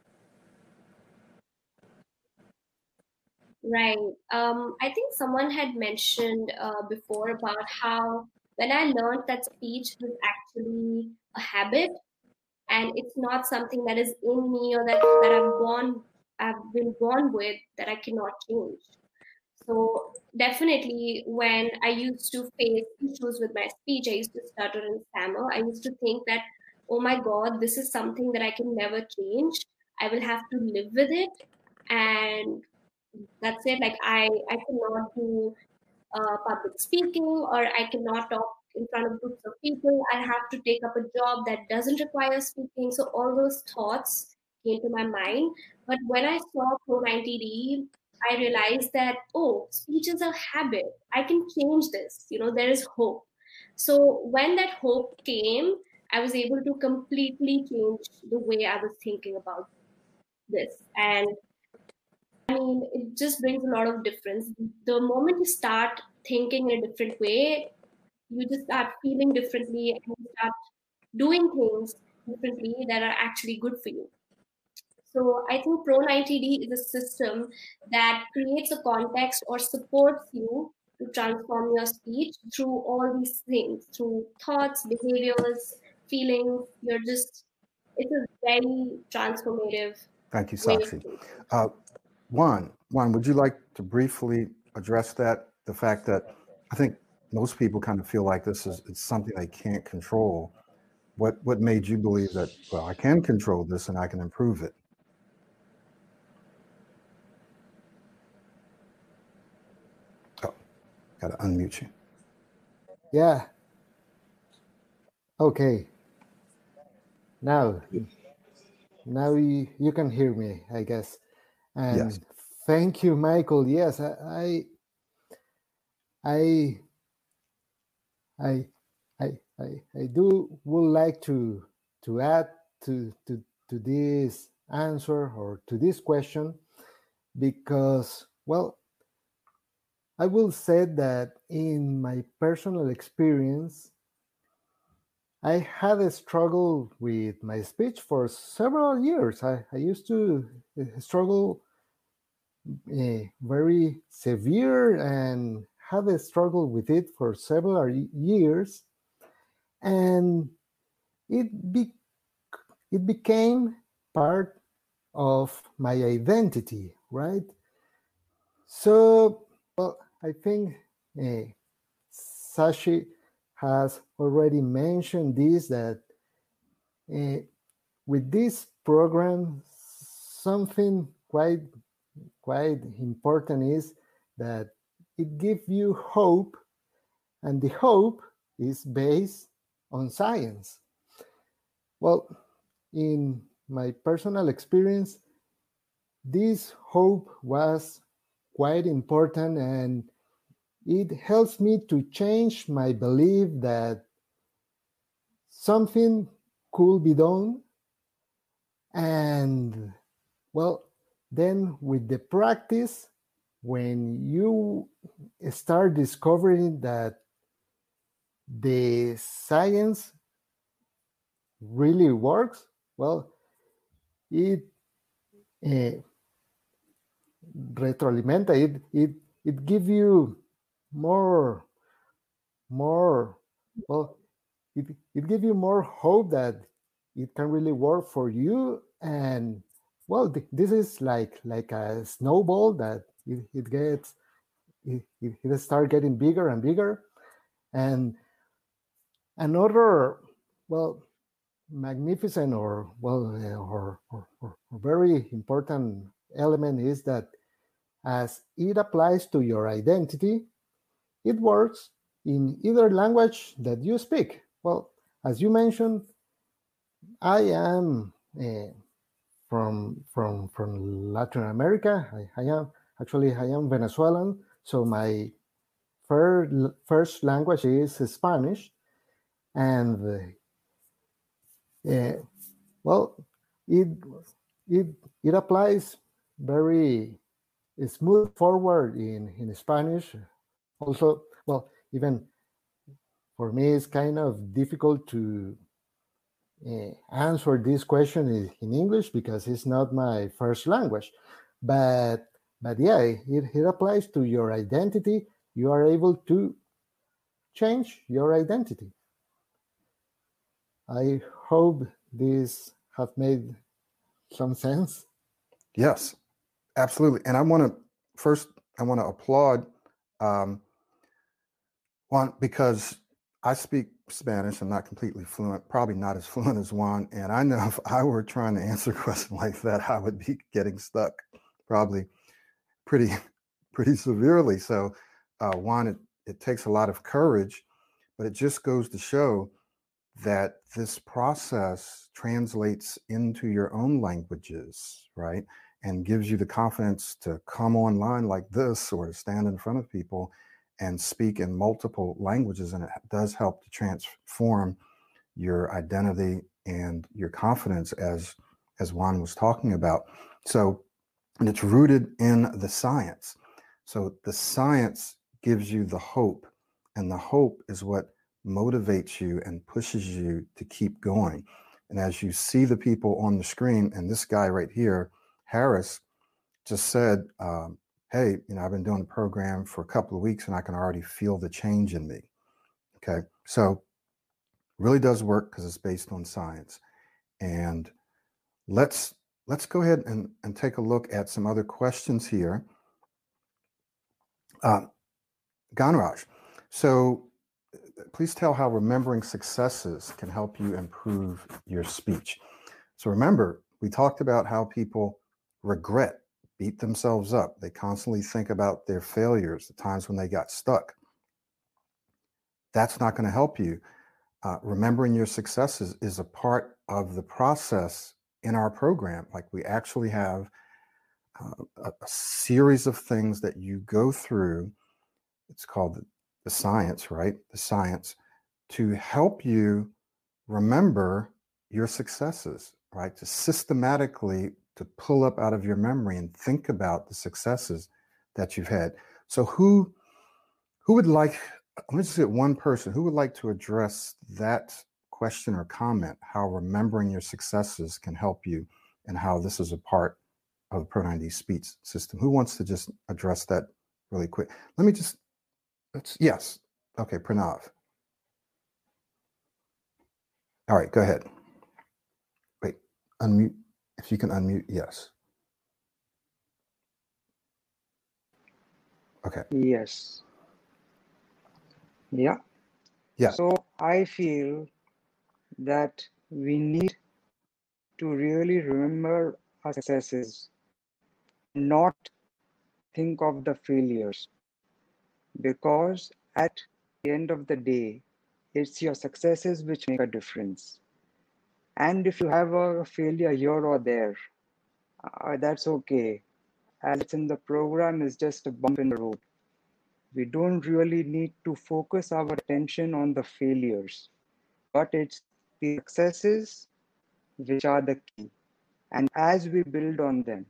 Right. Um, I think someone had mentioned uh, before about how when I learned that speech was actually a habit, and it's not something that is in me or that that I'm born I've been born with that I cannot change. So definitely when I used to face issues with my speech, I used to stutter and stammer. I used to think that, oh my God, this is something that I can never change. I will have to live with it. And that's it. Like I, I cannot do uh, public speaking or I cannot talk in front of groups of people. I have to take up a job that doesn't require speaking. So all those thoughts came to my mind. But when I saw Pro 90D, I realized that, oh, speech is a habit. I can change this. You know, there is hope. So when that hope came, I was able to completely change the way I was thinking about this. And I mean, it just brings a lot of difference. The moment you start thinking in a different way, you just start feeling differently and you start doing things differently that are actually good for you. So I think Pro 90D is a system that creates a context or supports you to transform your speech through all these things, through thoughts, behaviors, feelings. You're just, it's a very transformative. Thank you, Sakshi. Uh, Juan, Juan, would you like to briefly address that? The fact that I think most people kind of feel like this is it's something they can't control. What what made you believe that well I can control this and I can improve it? Gotta unmute you. Yeah. Okay. Now, now you, you can hear me, I guess. And yes. thank you, Michael. Yes, I, I I, I, I, I do would like to to add to, to to this answer or to this question because well I will say that in my personal experience I had a struggle with my speech for several years. I, I used to uh, struggle uh, very severe and had a struggle with it for several years, and it be, it became part of my identity, right? So, well, I think uh, Sashi has already mentioned this that uh, with this program, something quite quite important is that it gives you hope, and the hope is based on science. Well, in my personal experience, this hope was quite important and it helps me to change my belief that something could be done. And well then with the practice when you start discovering that the science really works well it uh, retroalimenta it it it gives you more more. Well it, it gives you more hope that it can really work for you and well th- this is like like a snowball that it, it gets it, it, start getting bigger and bigger. And another well magnificent or well uh, or, or, or, very important element is that as it applies to your identity it works in either language that you speak. Well as you mentioned i am uh, from from from latin america. I, I am actually i am venezuelan. So my first first language is spanish. And uh, well, it it it applies very smooth forward in in Spanish. Also, well, even for me, it's kind of difficult to uh, answer this question in, English because it's not my first language. But but yeah, it, it applies to your identity. You are able to change your identity. I hope this have made some sense. Yes, absolutely. And I want to first, I want to applaud um, Juan because I speak Spanish. I'm not completely fluent, probably not as fluent as Juan. And I know if I were trying to answer a question like that, I would be getting stuck probably pretty, pretty severely. So, uh, Juan, it, it takes a lot of courage, but it just goes to show that this process translates into your own languages, right? And gives you the confidence to come online like this or to stand in front of people and speak in multiple languages. And it does help to transform your identity and your confidence as as Juan was talking about. So and it's rooted in the science. So the science gives you the hope, and the hope is what motivates you and pushes you to keep going. And as you see the people on the screen, and this guy right here, Harris, just said, um, Hey, you know, I've been doing the program for a couple of weeks and I can already feel the change in me. Okay. So really does work because it's based on science. And let's let's go ahead and, and take a look at some other questions here. Uh, Ganraj, so please tell how remembering successes can help you improve your speech. So remember, we talked about how people regret, beat themselves up. They constantly think about their failures, the times when they got stuck. That's not going to help you. Uh, remembering your successes is a part of the process in our program. Like we actually have uh, a, a series of things that you go through. It's called the science, right? The science to help you remember your successes, right? To systematically to pull up out of your memory and think about the successes that you've had. So who who would like let me just get one person who would like to address that question or comment how remembering your successes can help you and how this is a part of the Pro90 speech system. Who wants to just address that really quick? Let me just that's yes. Okay, Pranav. All right, go ahead. Wait, unmute. If you can unmute, yes. Okay. Yes. Yeah. Yeah. So I feel that we need to really remember our successes, not think of the failures. Because at the end of the day, it's your successes which make a difference. And if you have a failure here or there, uh, that's okay. As in the program, is just a bump in the road. We don't really need to focus our attention on the failures, but it's the successes which are the key. And as we build on them,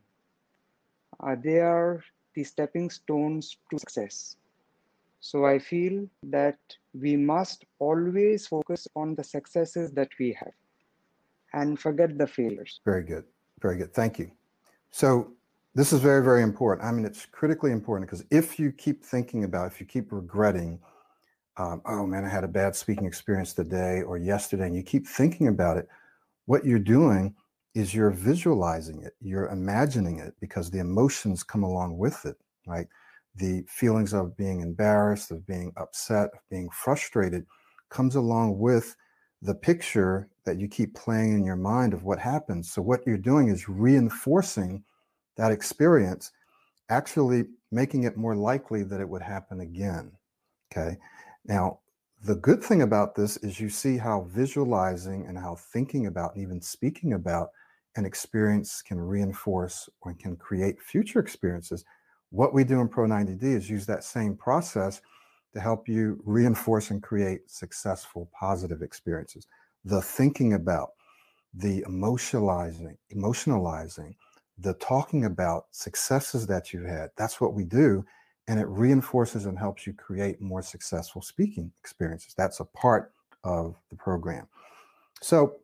uh, they are the stepping stones to success. So I feel that we must always focus on the successes that we have and forget the failures. Very good. Very good. Thank you. So this is very, very important. I mean, it's critically important because if you keep thinking about, if you keep regretting, um, oh man, I had a bad speaking experience today or yesterday, and you keep thinking about it, what you're doing is you're visualizing it, you're imagining it because the emotions come along with it, right? The feelings of being embarrassed, of being upset, of being frustrated comes along with the picture that you keep playing in your mind of what happens. So, what you're doing is reinforcing that experience, actually making it more likely that it would happen again. Okay. Now, the good thing about this is you see how visualizing and how thinking about and even speaking about an experience can reinforce or can create future experiences. What we do in Pro 90D is use that same process to help you reinforce and create successful positive experiences. The thinking about, the emotionalizing, emotionalizing, the talking about successes that you've had. That's what we do and it reinforces and helps you create more successful speaking experiences. That's a part of the program. So,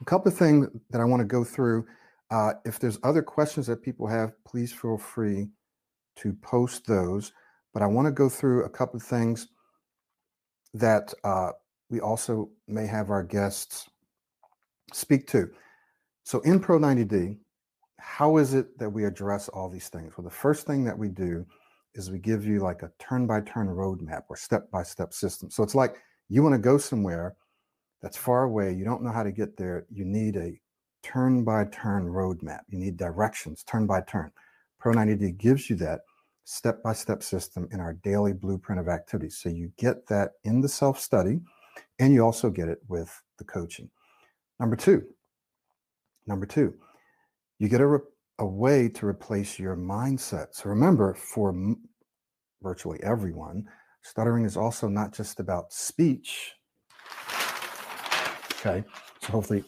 a couple of things that I want to go through. Uh, if there's other questions that people have, please feel free to post those. But I want to go through a couple of things that uh, we also may have our guests speak to. So, in Pro 90D, how is it that we address all these things? Well, the first thing that we do is we give you like a turn by turn roadmap or step by step system. So it's like you want to go somewhere that's far away, you don't know how to get there, you need a turn by turn roadmap. You need directions, turn by turn. Pro 90D gives you that step by step system in our daily blueprint of activities. So you get that in the self study and you also get it with the coaching. Number two, number two, you get a re- a way to replace your mindset. So remember, for m- virtually everyone, stuttering is also not just about speech. Okay, so hopefully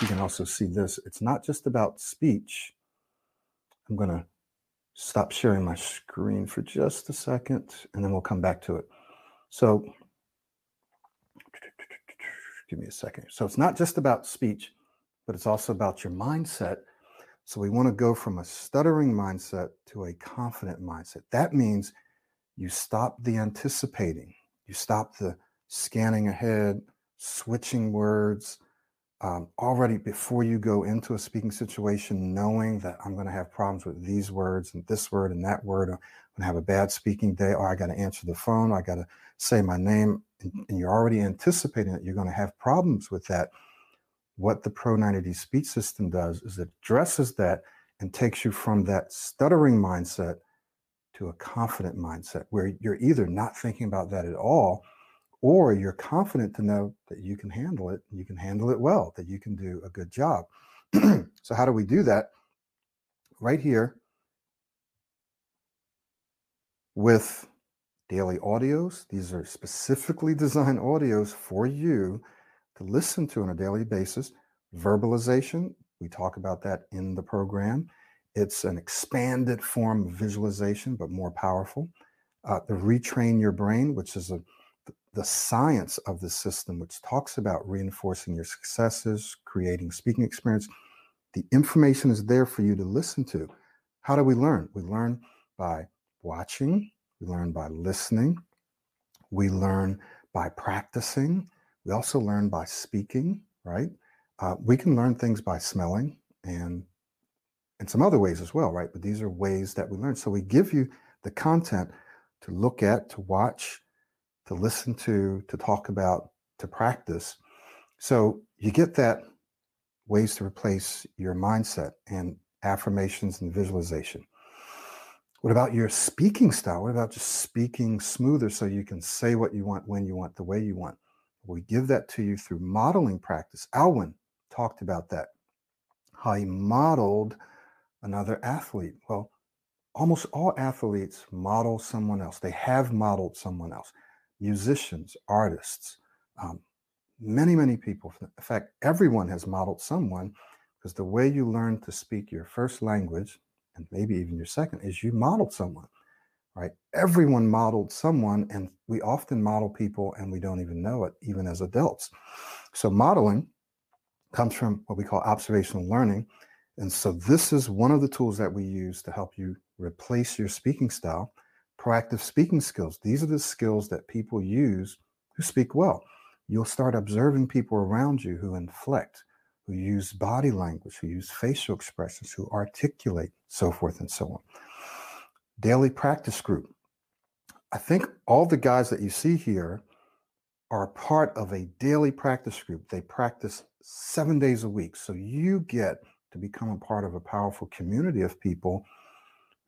you can also see this. It's not just about speech. I'm going to stop sharing my screen for just a second and then we'll come back to it. So, give me a second. So, it's not just about speech, but it's also about your mindset so we want to go from a stuttering mindset to a confident mindset. That means you stop the anticipating, you stop the scanning ahead, switching words. Um, already before you go into a speaking situation, knowing that I'm going to have problems with these words and this word and that word, I'm going to have a bad speaking day, or I got to answer the phone, I got to say my name, and, you're already anticipating that you're going to have problems with that what the Pro 90D speech system does is it addresses that and takes you from that stuttering mindset to a confident mindset where you're either not thinking about that at all or you're confident to know that you can handle it, you can handle it well, that you can do a good job. so, how do we do that? Right here with daily audios. These are specifically designed audios for you to listen to on a daily basis. Verbalization, we talk about that in the program. It's an expanded form of visualization, but more powerful. Uh, the retrain your brain, which is a, the science of the system, which talks about reinforcing your successes, creating speaking experience. The information is there for you to listen to. How do we learn? We learn by watching, we learn by listening, we learn by practicing, we also learn by speaking, right? Uh, we can learn things by smelling and and some other ways as well, right? But these are ways that we learn. So we give you the content to look at, to watch, to listen to, to talk about, to practice, So you get that ways to replace your mindset and affirmations and visualization. What about your speaking style? What about just speaking smoother so you can say what you want, when you want, the way you want? We give that to you through modeling practice. Alwyn talked about that, how he modeled another athlete. Well, almost all athletes model someone else. They have modeled someone else. Musicians, artists, um, many, many people. In fact, everyone has modeled someone because the way you learn to speak your first language and maybe even your second is you modeled someone right? Everyone modeled someone and we often model people and we don't even know it even as adults. So modeling comes from what we call observational learning and so this is one of the tools that we use to help you replace your speaking style proactive speaking skills. These are the skills that people use who speak well. You'll start observing people around you who inflect who use body language, who use facial expressions, who articulate, so forth and so on. Daily practice group. I think all the guys that you see here are part of a daily practice group. They practice seven days a week. So you get to become a part of a powerful community of people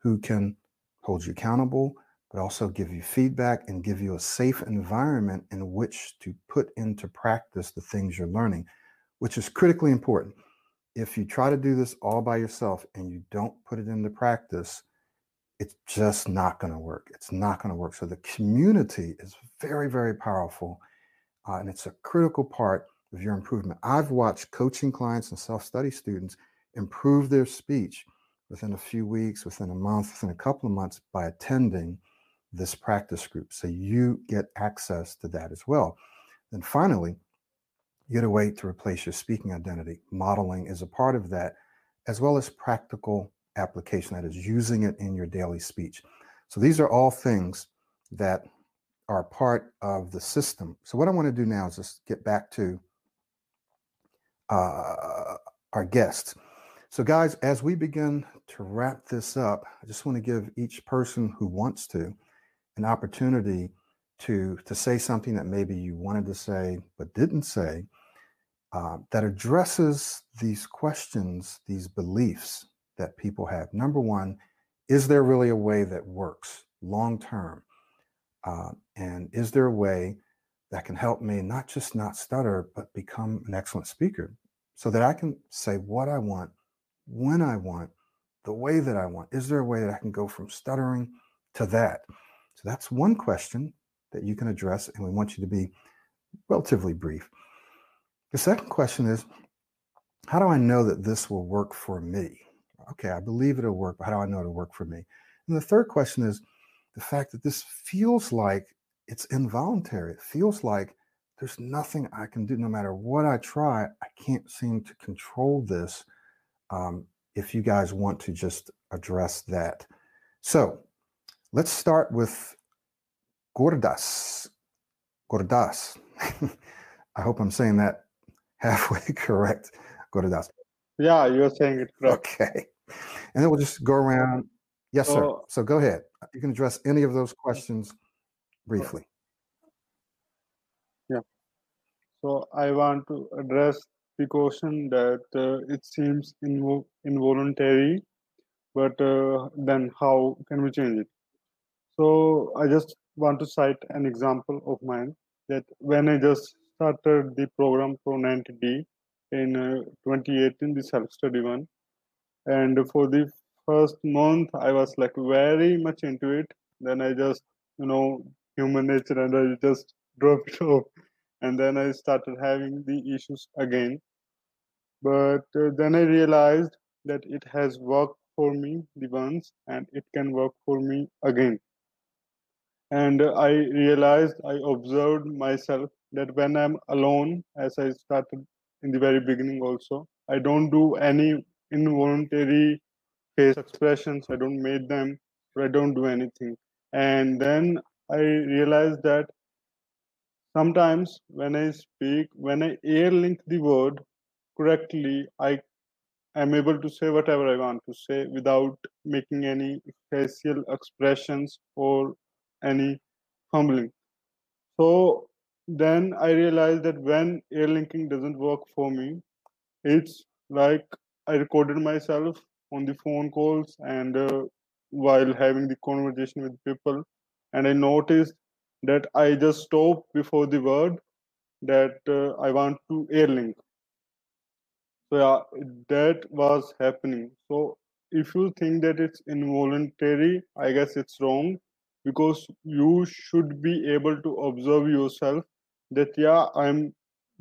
who can hold you accountable, but also give you feedback and give you a safe environment in which to put into practice the things you're learning which is critically important. If you try to do this all by yourself and you don't put it into practice, it's just not going to work. It's not going to work. So the community is very, very powerful, uh, and it's a critical part of your improvement. I've watched coaching clients and self-study students improve their speech within a few weeks, within a month, within a couple of months by attending this practice group. So you get access to that as well. Then finally, get a way to replace your speaking identity. Modeling is a part of that, as well as practical application, that is using it in your daily speech. So these are all things that are part of the system. So what I want to do now is just get back to uh, our guests. So guys, as we begin to wrap this up, I just want to give each person who wants to an opportunity to to say something that maybe you wanted to say but didn't say uh, that addresses these questions, these beliefs that people have. Number one, is there really a way that works long term? Uh, and is there a way that can help me not just not stutter, but become an excellent speaker so that I can say what I want, when I want, the way that I want? Is there a way that I can go from stuttering to that? So that's one question that you can address, and we want you to be relatively brief. The second question is, how do I know that this will work for me? Okay, I believe it'll work, but how do I know it'll work for me? And the third question is the fact that this feels like it's involuntary. It feels like there's nothing I can do. No matter what I try, I can't seem to control this. Um, if you guys want to just address that. So let's start with Gurdas. Gurdas. I hope I'm saying that halfway correct. Gurdas. Yeah, you're saying it correct. Okay. And then we'll just go around. Yes, so, sir. So go ahead. You can address any of those questions briefly. Yeah. So I want to address the question that uh, it seems invo- involuntary, but uh, then how can we change it? So I just want to cite an example of mine that when I just started the program Pro 90D in uh, 2018, the self-study one. And for the first month, I was like very much into it. Then I just, you know, human nature and I just dropped off. And then I started having the issues again. But uh, then I realized that it has worked for me the once and it can work for me again. And I realized, I observed myself that when I'm alone, as I started in the very beginning also, I don't do any involuntary face expressions. I don't make them, I don't do anything. And then I realized that sometimes when I speak, when I air link the word correctly, I am able to say whatever I want to say without making any facial expressions or any humbling. So then I realized that when air linking doesn't work for me, it's like I recorded myself on the phone calls and uh, while having the conversation with people, and I noticed that I just stop before the word that uh, I want to air link. So yeah, that was happening. So if you think that it's involuntary, I guess it's wrong because you should be able to observe yourself that yeah, I'm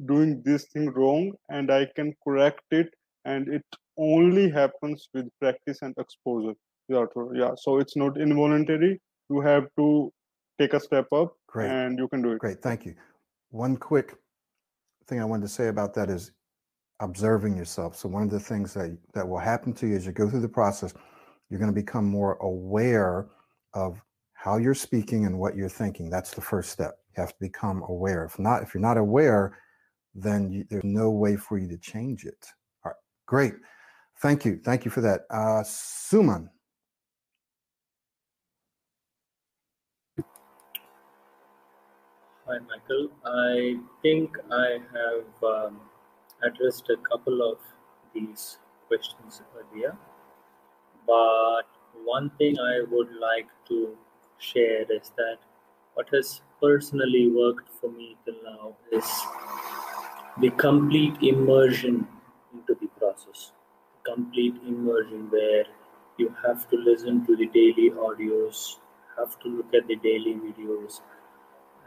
doing this thing wrong and I can correct it and it only happens with practice and exposure. Yeah, yeah. So it's not involuntary. You have to take a step up Great. and you can do it. Great, thank you. One quick thing I wanted to say about that is observing yourself. So one of the things that that will happen to you as you go through the process, you're going to become more aware of how you're speaking and what you're thinking. That's the first step. You have to become aware. If not, if you're not aware, then you, there's no way for you to change it. All right, great. Thank you. Thank you for that. Uh, Suman. Hi, Michael. I think I have um, addressed a couple of these questions earlier, but one thing I would like to share is that what has personally worked for me till now is the complete immersion into the process. Complete immersion where you have to listen to the daily audios, have to look at the daily videos,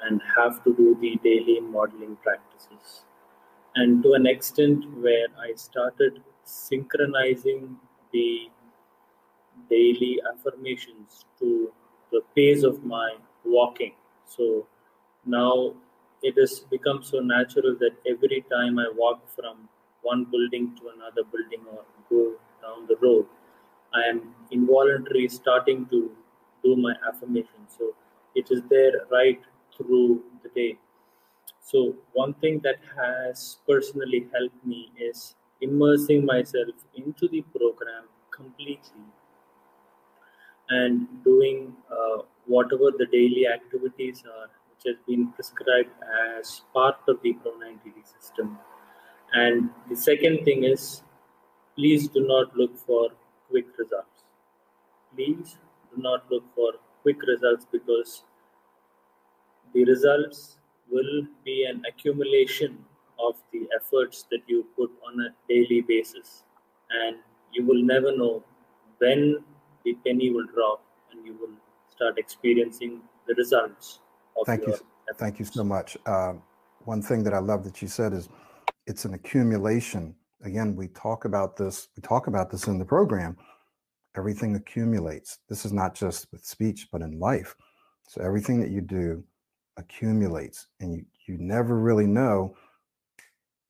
and have to do the daily modeling practices. And to an extent where I started synchronizing the daily affirmations to the pace of my walking. So now it has become so natural that every time I walk from one building to another building or go down the road, I am involuntarily starting to do my affirmation. So it is there right through the day. So, one thing that has personally helped me is immersing myself into the program completely and doing uh, whatever the daily activities are, which has been prescribed as part of the Pro 90D system. And the second thing is please do not look for quick results. Please do not look for quick results because the results will be an accumulation of the efforts that you put on a daily basis and you will never know when the penny will drop and you will start experiencing the results of thank you efforts. thank you so much. Um, one thing that i love that you said is it's an accumulation. Again we talk about this we talk about this in the program. Everything accumulates. This is not just with speech but in life. So everything that you do accumulates and you you never really know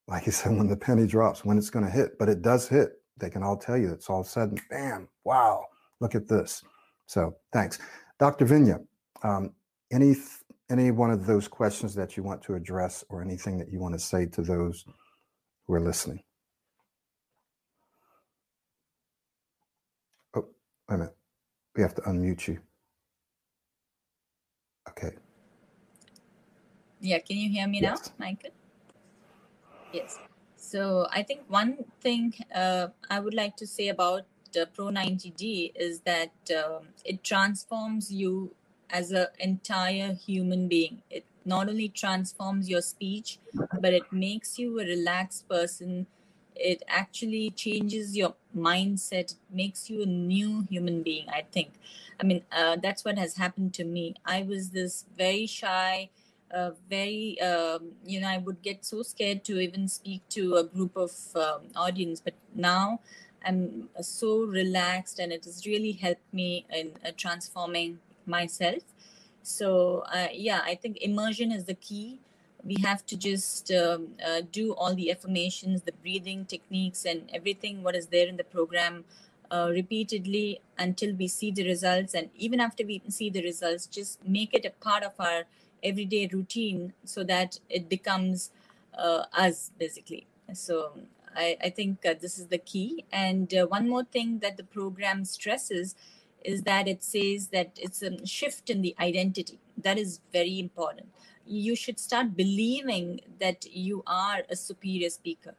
like you said when the penny drops when it's going to hit but it does hit. They can all tell you it's all of a sudden bam wow look at this so thanks dr vinya um, any any one of those questions that you want to address or anything that you want to say to those who are listening oh wait a minute we have to unmute you okay Yeah, can you hear me Yes. now, Michael? Yes. So I think one thing uh, I would like to say about uh, Pro 90D is that um, it transforms you as an entire human being. It not only transforms your speech, but it makes you a relaxed person. It actually changes your mindset, makes you a new human being, I think. I mean, uh, that's what has happened to me. I was this very shy, uh, very um, you know i would get so scared to even speak to a group of um, audience but now i'm so relaxed and it has really helped me in uh, transforming myself. So uh, yeah i think immersion is the key. We have to just um, uh, do all the affirmations the breathing techniques and everything what is there in the program uh, repeatedly until we see the results. And even after we see the results just make it a part of our everyday routine so that it becomes uh, us basically. So i, I think uh, this is the key. And uh, one more thing that the program stresses is that it says that it's a shift in the identity. That is very important. You should start believing that you are a superior speaker.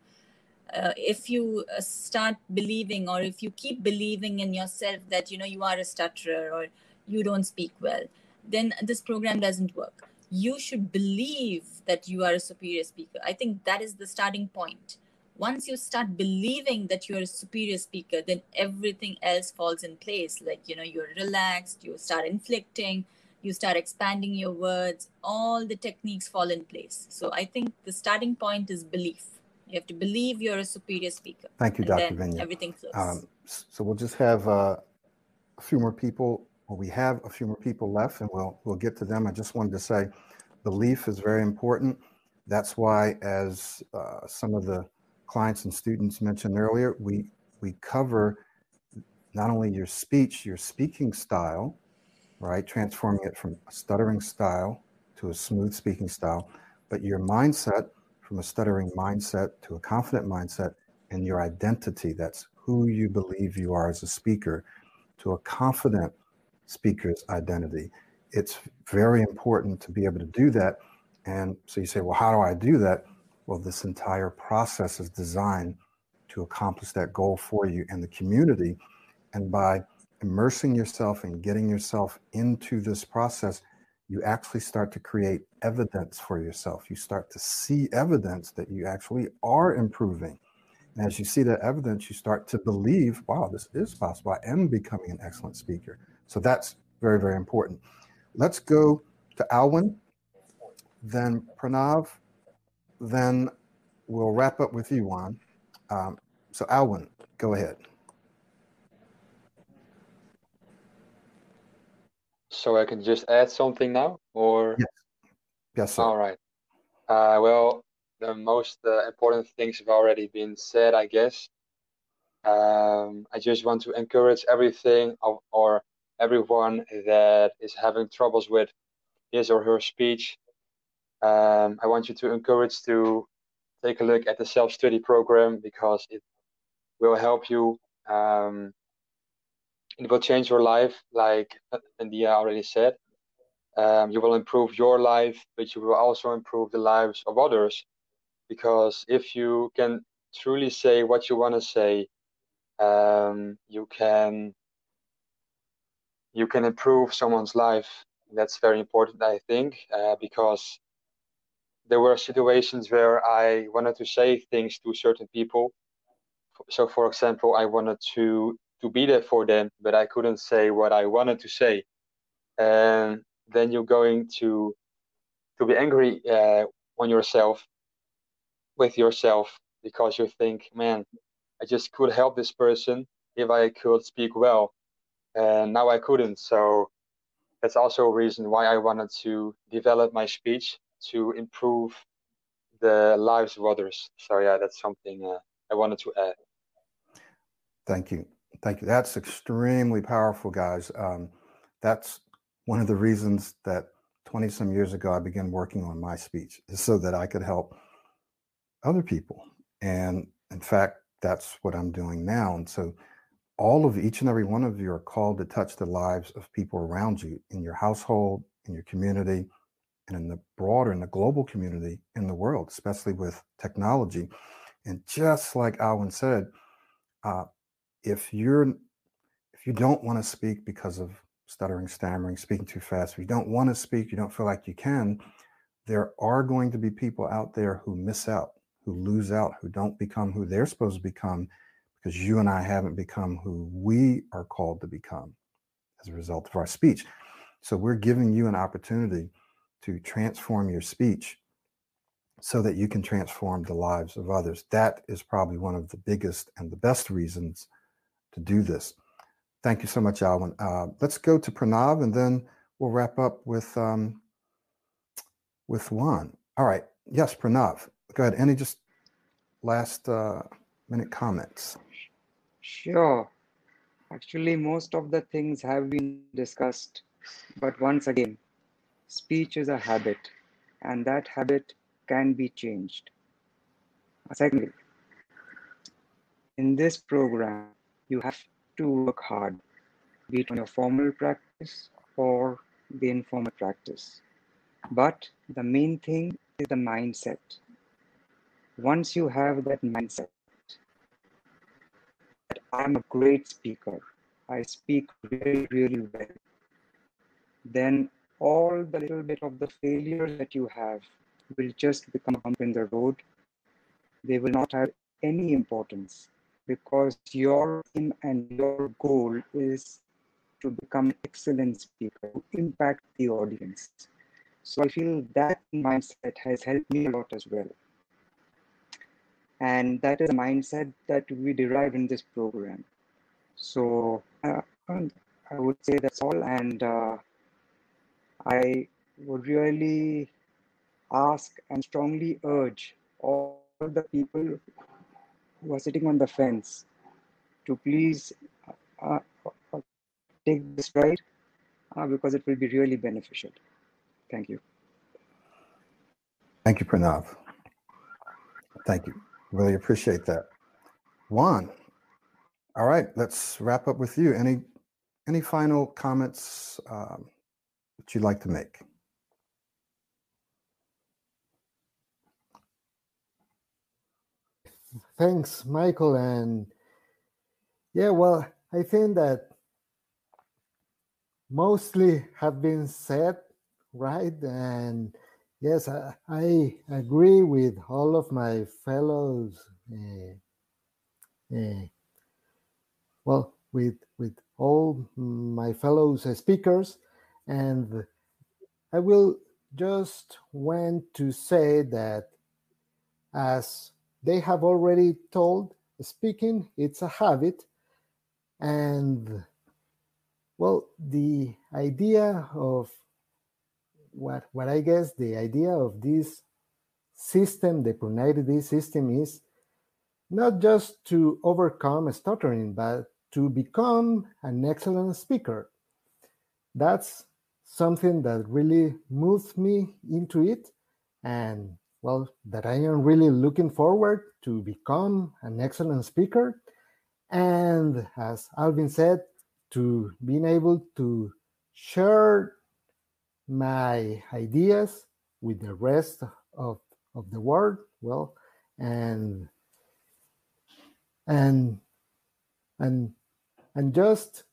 Uh, if you uh, start believing or if you keep believing in yourself that you know you are a stutterer or you don't speak well then this program doesn't work. You should believe that you are a superior speaker. I think that is the starting point once you start believing that you're a superior speaker then everything else falls in place. Like you know you're relaxed you start inflecting you start expanding your words all the techniques fall in place. So i think the starting point is belief. You have to believe you're a superior speaker. Thank you dr Vinya. everything flows. Um, so we'll just have uh, a few more people. Well, we have a few more people left and we'll we'll get to them. I just wanted to say belief is very important. That's why as uh, some of the clients and students mentioned earlier, we, we cover not only your speech, your speaking style, right, transforming it from a stuttering style to a smooth speaking style, but your mindset from a stuttering mindset to a confident mindset and your identity. That's who you believe you are as a speaker to a confident speaker's identity. It's very important to be able to do that. And so you say, well, how do I do that? Well, this entire process is designed to accomplish that goal for you and the community. And by immersing yourself and getting yourself into this process, you actually start to create evidence for yourself. You start to see evidence that you actually are improving. And as you see that evidence, you start to believe, wow, this is possible. I am becoming an excellent speaker. So that's very, very important. Let's go to Alwyn, then Pranav, then we'll wrap up with you, Juan. Um, so, Alwyn, go ahead. So I can just add something now, or yes, yes, sir. All right. Uh, well, the most uh, important things have already been said, I guess. Um, I just want to encourage everything of, or everyone that is having troubles with his or her speech um, I want you to encourage to take a look at the self-study program because it will help you. Um, it will change your life, like India already said. Um, you will improve your life, but you will also improve the lives of others. Because if you can truly say what you want to say, um, you can you can improve someone's life. That's very important, I think, uh, because there were situations where I wanted to say things to certain people. So, for example, I wanted to to be there for them, but I couldn't say what I wanted to say, and then you're going to to be angry uh, on yourself, with yourself, because you think, man, I just could help this person if I could speak well, and now I couldn't. So that's also a reason why I wanted to develop my speech to improve the lives of others. So yeah, that's something uh, I wanted to add. Thank you, thank you. That's extremely powerful, guys. Um, that's one of the reasons that 20 some years ago I began working on my speech, so that I could help other people. And in fact, that's what I'm doing now. And so all of each and every one of you are called to touch the lives of people around you in your household, in your community, and in the broader, in the global community in the world, especially with technology. And just like Alwyn said, uh, if you're if you don't want to speak because of stuttering, stammering, speaking too fast, if you don't want to speak, you don't feel like you can, there are going to be people out there who miss out, who lose out, who don't become who they're supposed to become because you and I haven't become who we are called to become as a result of our speech. So we're giving you an opportunity to transform your speech so that you can transform the lives of others. That is probably one of the biggest and the best reasons to do this. Thank you so much, Alwyn. Uh, let's go to Pranav and then we'll wrap up with um, with Juan. All right. Yes, Pranav. Go ahead. Any just last uh, minute comments? Sure. Actually, most of the things have been discussed, but once again, Speech is a habit, and that habit can be changed. Secondly, in this program, you have to work hard, be it on your formal practice or the informal practice. But the main thing is the mindset. Once you have that mindset, that I'm a great speaker, I speak really, really well, then all the little bit of the failures that you have will just become a bump in the road. They will not have any importance because your aim and your goal is to become excellent speaker, to impact the audience. So I feel that mindset has helped me a lot as well. And that is a mindset that we derive in this program. So uh, I would say that's all. And uh, I would really ask and strongly urge all the people who are sitting on the fence to please uh, uh, take this ride uh, because it will be really beneficial. Thank you. Thank you, Pranav. Thank you. Really appreciate that. Juan, all right, let's wrap up with you. Any any final comments um, that you'd like to make? Thanks, Michael. And yeah, well, I think that mostly have been said, right? And yes, I, I agree with all of my fellows. Uh, uh, well, with with all my fellows speakers, and I will just want to say that as they have already told, speaking, it's a habit. And well, the idea of what, what I guess the idea of this system, the Pro 90D system, is not just to overcome stuttering, but to become an excellent speaker. That's something that really moves me into it. And well, that I am really looking forward to become an excellent speaker. And as Alwyn said, to being able to share my ideas with the rest of, of the world. Well, and and and and just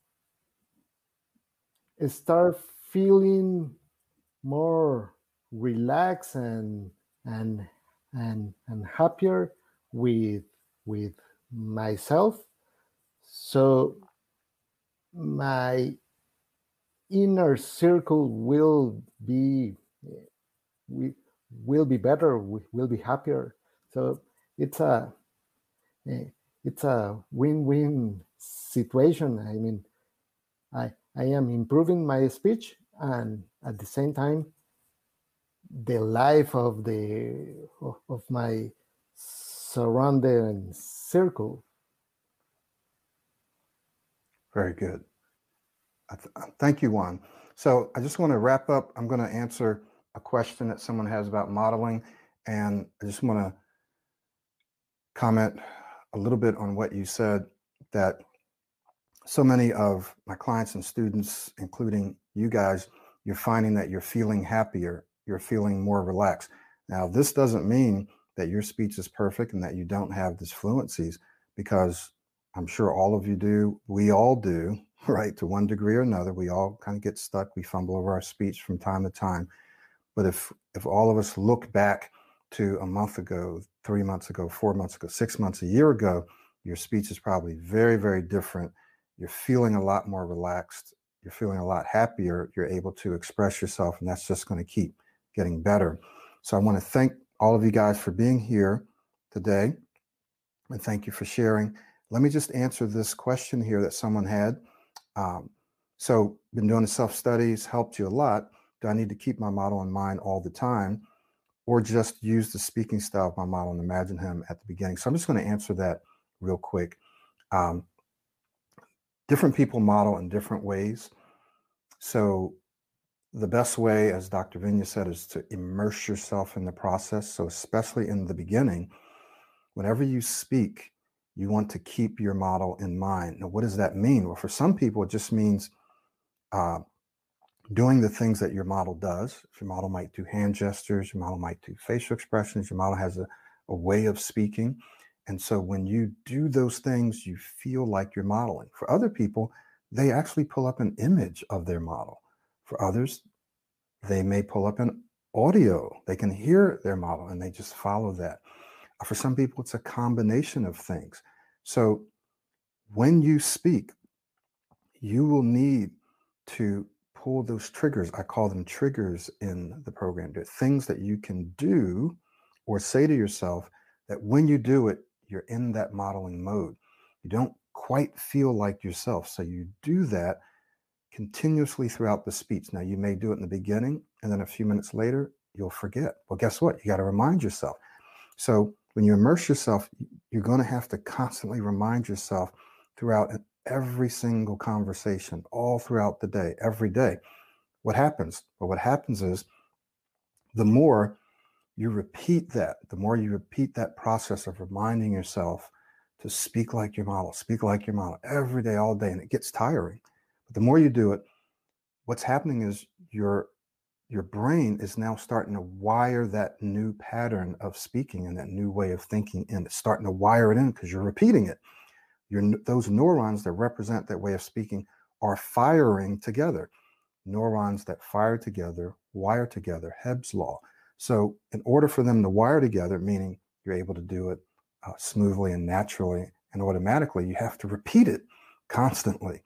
start feeling more relaxed and and and and happier with with myself. So my inner circle will be we will be better we will be happier. So it's a it's a win-win situation. I mean i i am improving my speech and at the same time the life of the of my surrounding circle. Very good. Uh, thank you, Juan. So I just want to wrap up. I'm going to answer a question that someone has about modeling, and I just want to comment a little bit on what you said that so many of my clients and students, including you guys, you're finding that you're feeling happier you're feeling more relaxed. Now, this doesn't mean that your speech is perfect and that you don't have disfluencies, because I'm sure all of you do. We all do, right? To one degree or another, we all kind of get stuck. We fumble over our speech from time to time. But if if all of us look back to a month ago, three months ago, four months ago, six months, a year ago, your speech is probably very, very different. You're feeling a lot more relaxed. You're feeling a lot happier. You're able to express yourself, and that's just going to keep getting better. So I want to thank all of you guys for being here today. And thank you for sharing. Let me just answer this question here that someone had. Um, so, been doing the self studies, helped you a lot. Do I need to keep my model in mind all the time, or just use the speaking style of my model and imagine him at the beginning? So, I'm just going to answer that real quick. Um, different people model in different ways. So, the best way, as Dr. Vinya said, is to immerse yourself in the process. So, especially in the beginning, whenever you speak, you want to keep your model in mind. Now, what does that mean? Well, for some people, it just means uh, doing the things that your model does. Your model might do hand gestures, your model might do facial expressions, your model has a, a way of speaking. And so when you do those things, you feel like you're modeling. For other people, they actually pull up an image of their model. For others, they may pull up an audio. They can hear their model and they just follow that. For some people, it's a combination of things. So when you speak, you will need to pull those triggers. I call them triggers in the program. They're things that you can do or say to yourself that when you do it, you're in that modeling mode. You don't quite feel like yourself. So you do that continuously throughout the speech. Now, you may do it in the beginning, and then a few minutes later, you'll forget. Well, guess what? You got to remind yourself. So when you immerse yourself, you're going to have to constantly remind yourself throughout every single conversation, all throughout the day, every day. What happens? Well, what happens is the more you repeat that, the more you repeat that process of reminding yourself to speak like your model, speak like your model every day, all day, and it gets tiring. But the more you do it, what's happening is your your brain is now starting to wire that new pattern of speaking and that new way of thinking and It's starting to wire it in because you're repeating it. Your those neurons that represent that way of speaking are firing together. Neurons that fire together wire together. Hebb's law. So, in order for them to wire together, meaning you're able to do it uh, smoothly and naturally and automatically, you have to repeat it constantly.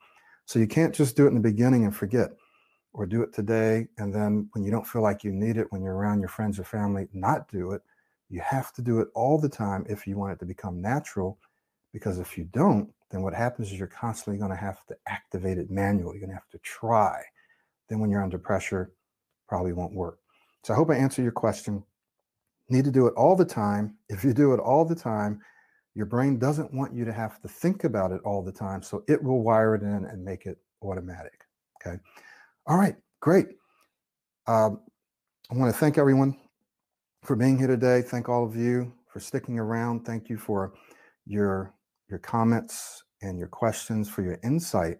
So, you can't just do it in the beginning and forget, or do it today. And then, when you don't feel like you need it, when you're around your friends or family, not do it. You have to do it all the time if you want it to become natural. Because if you don't, then what happens is you're constantly going to have to activate it manually. You're going to have to try. Then, when you're under pressure, probably won't work. So I hope I answer your question. Need to do it all the time. If you do it all the time, your brain doesn't want you to have to think about it all the time. So it will wire it in and make it automatic. Okay. All right. Great. Um, I want to thank everyone for being here today. Thank all of you for sticking around. Thank you for your your comments and your questions, for your insight.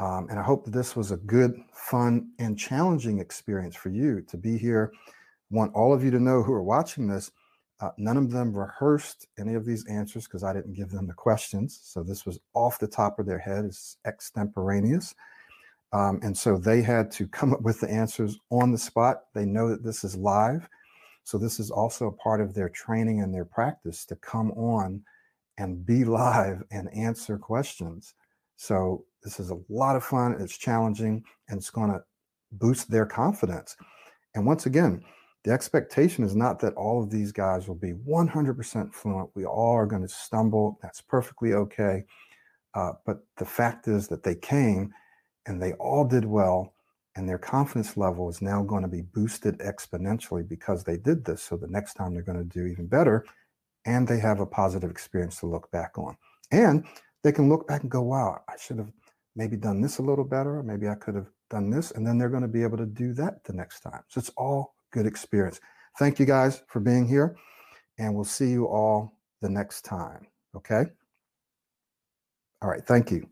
Um, and I hope that this was a good, fun, and challenging experience for you to be here. Want all of you to know who are watching this. Uh, none of them rehearsed any of these answers because I didn't give them the questions. So this was off the top of their head, it's extemporaneous. Um, and so they had to come up with the answers on the spot. They know that this is live. So this is also a part of their training and their practice to come on and be live and answer questions. So this is a lot of fun. It's challenging and it's going to boost their confidence. And once again, the expectation is not that all of these guys will be 100% fluent. We all are going to stumble. That's perfectly okay. Uh, but the fact is that they came and they all did well, and their confidence level is now going to be boosted exponentially because they did this. So the next time they're going to do even better, and they have a positive experience to look back on. And they can look back and go, wow, I should have maybe done this a little better. Maybe I could have done this. And then they're going to be able to do that the next time. So it's all good experience. Thank you guys for being here. And we'll see you all the next time. Okay. All right. Thank you.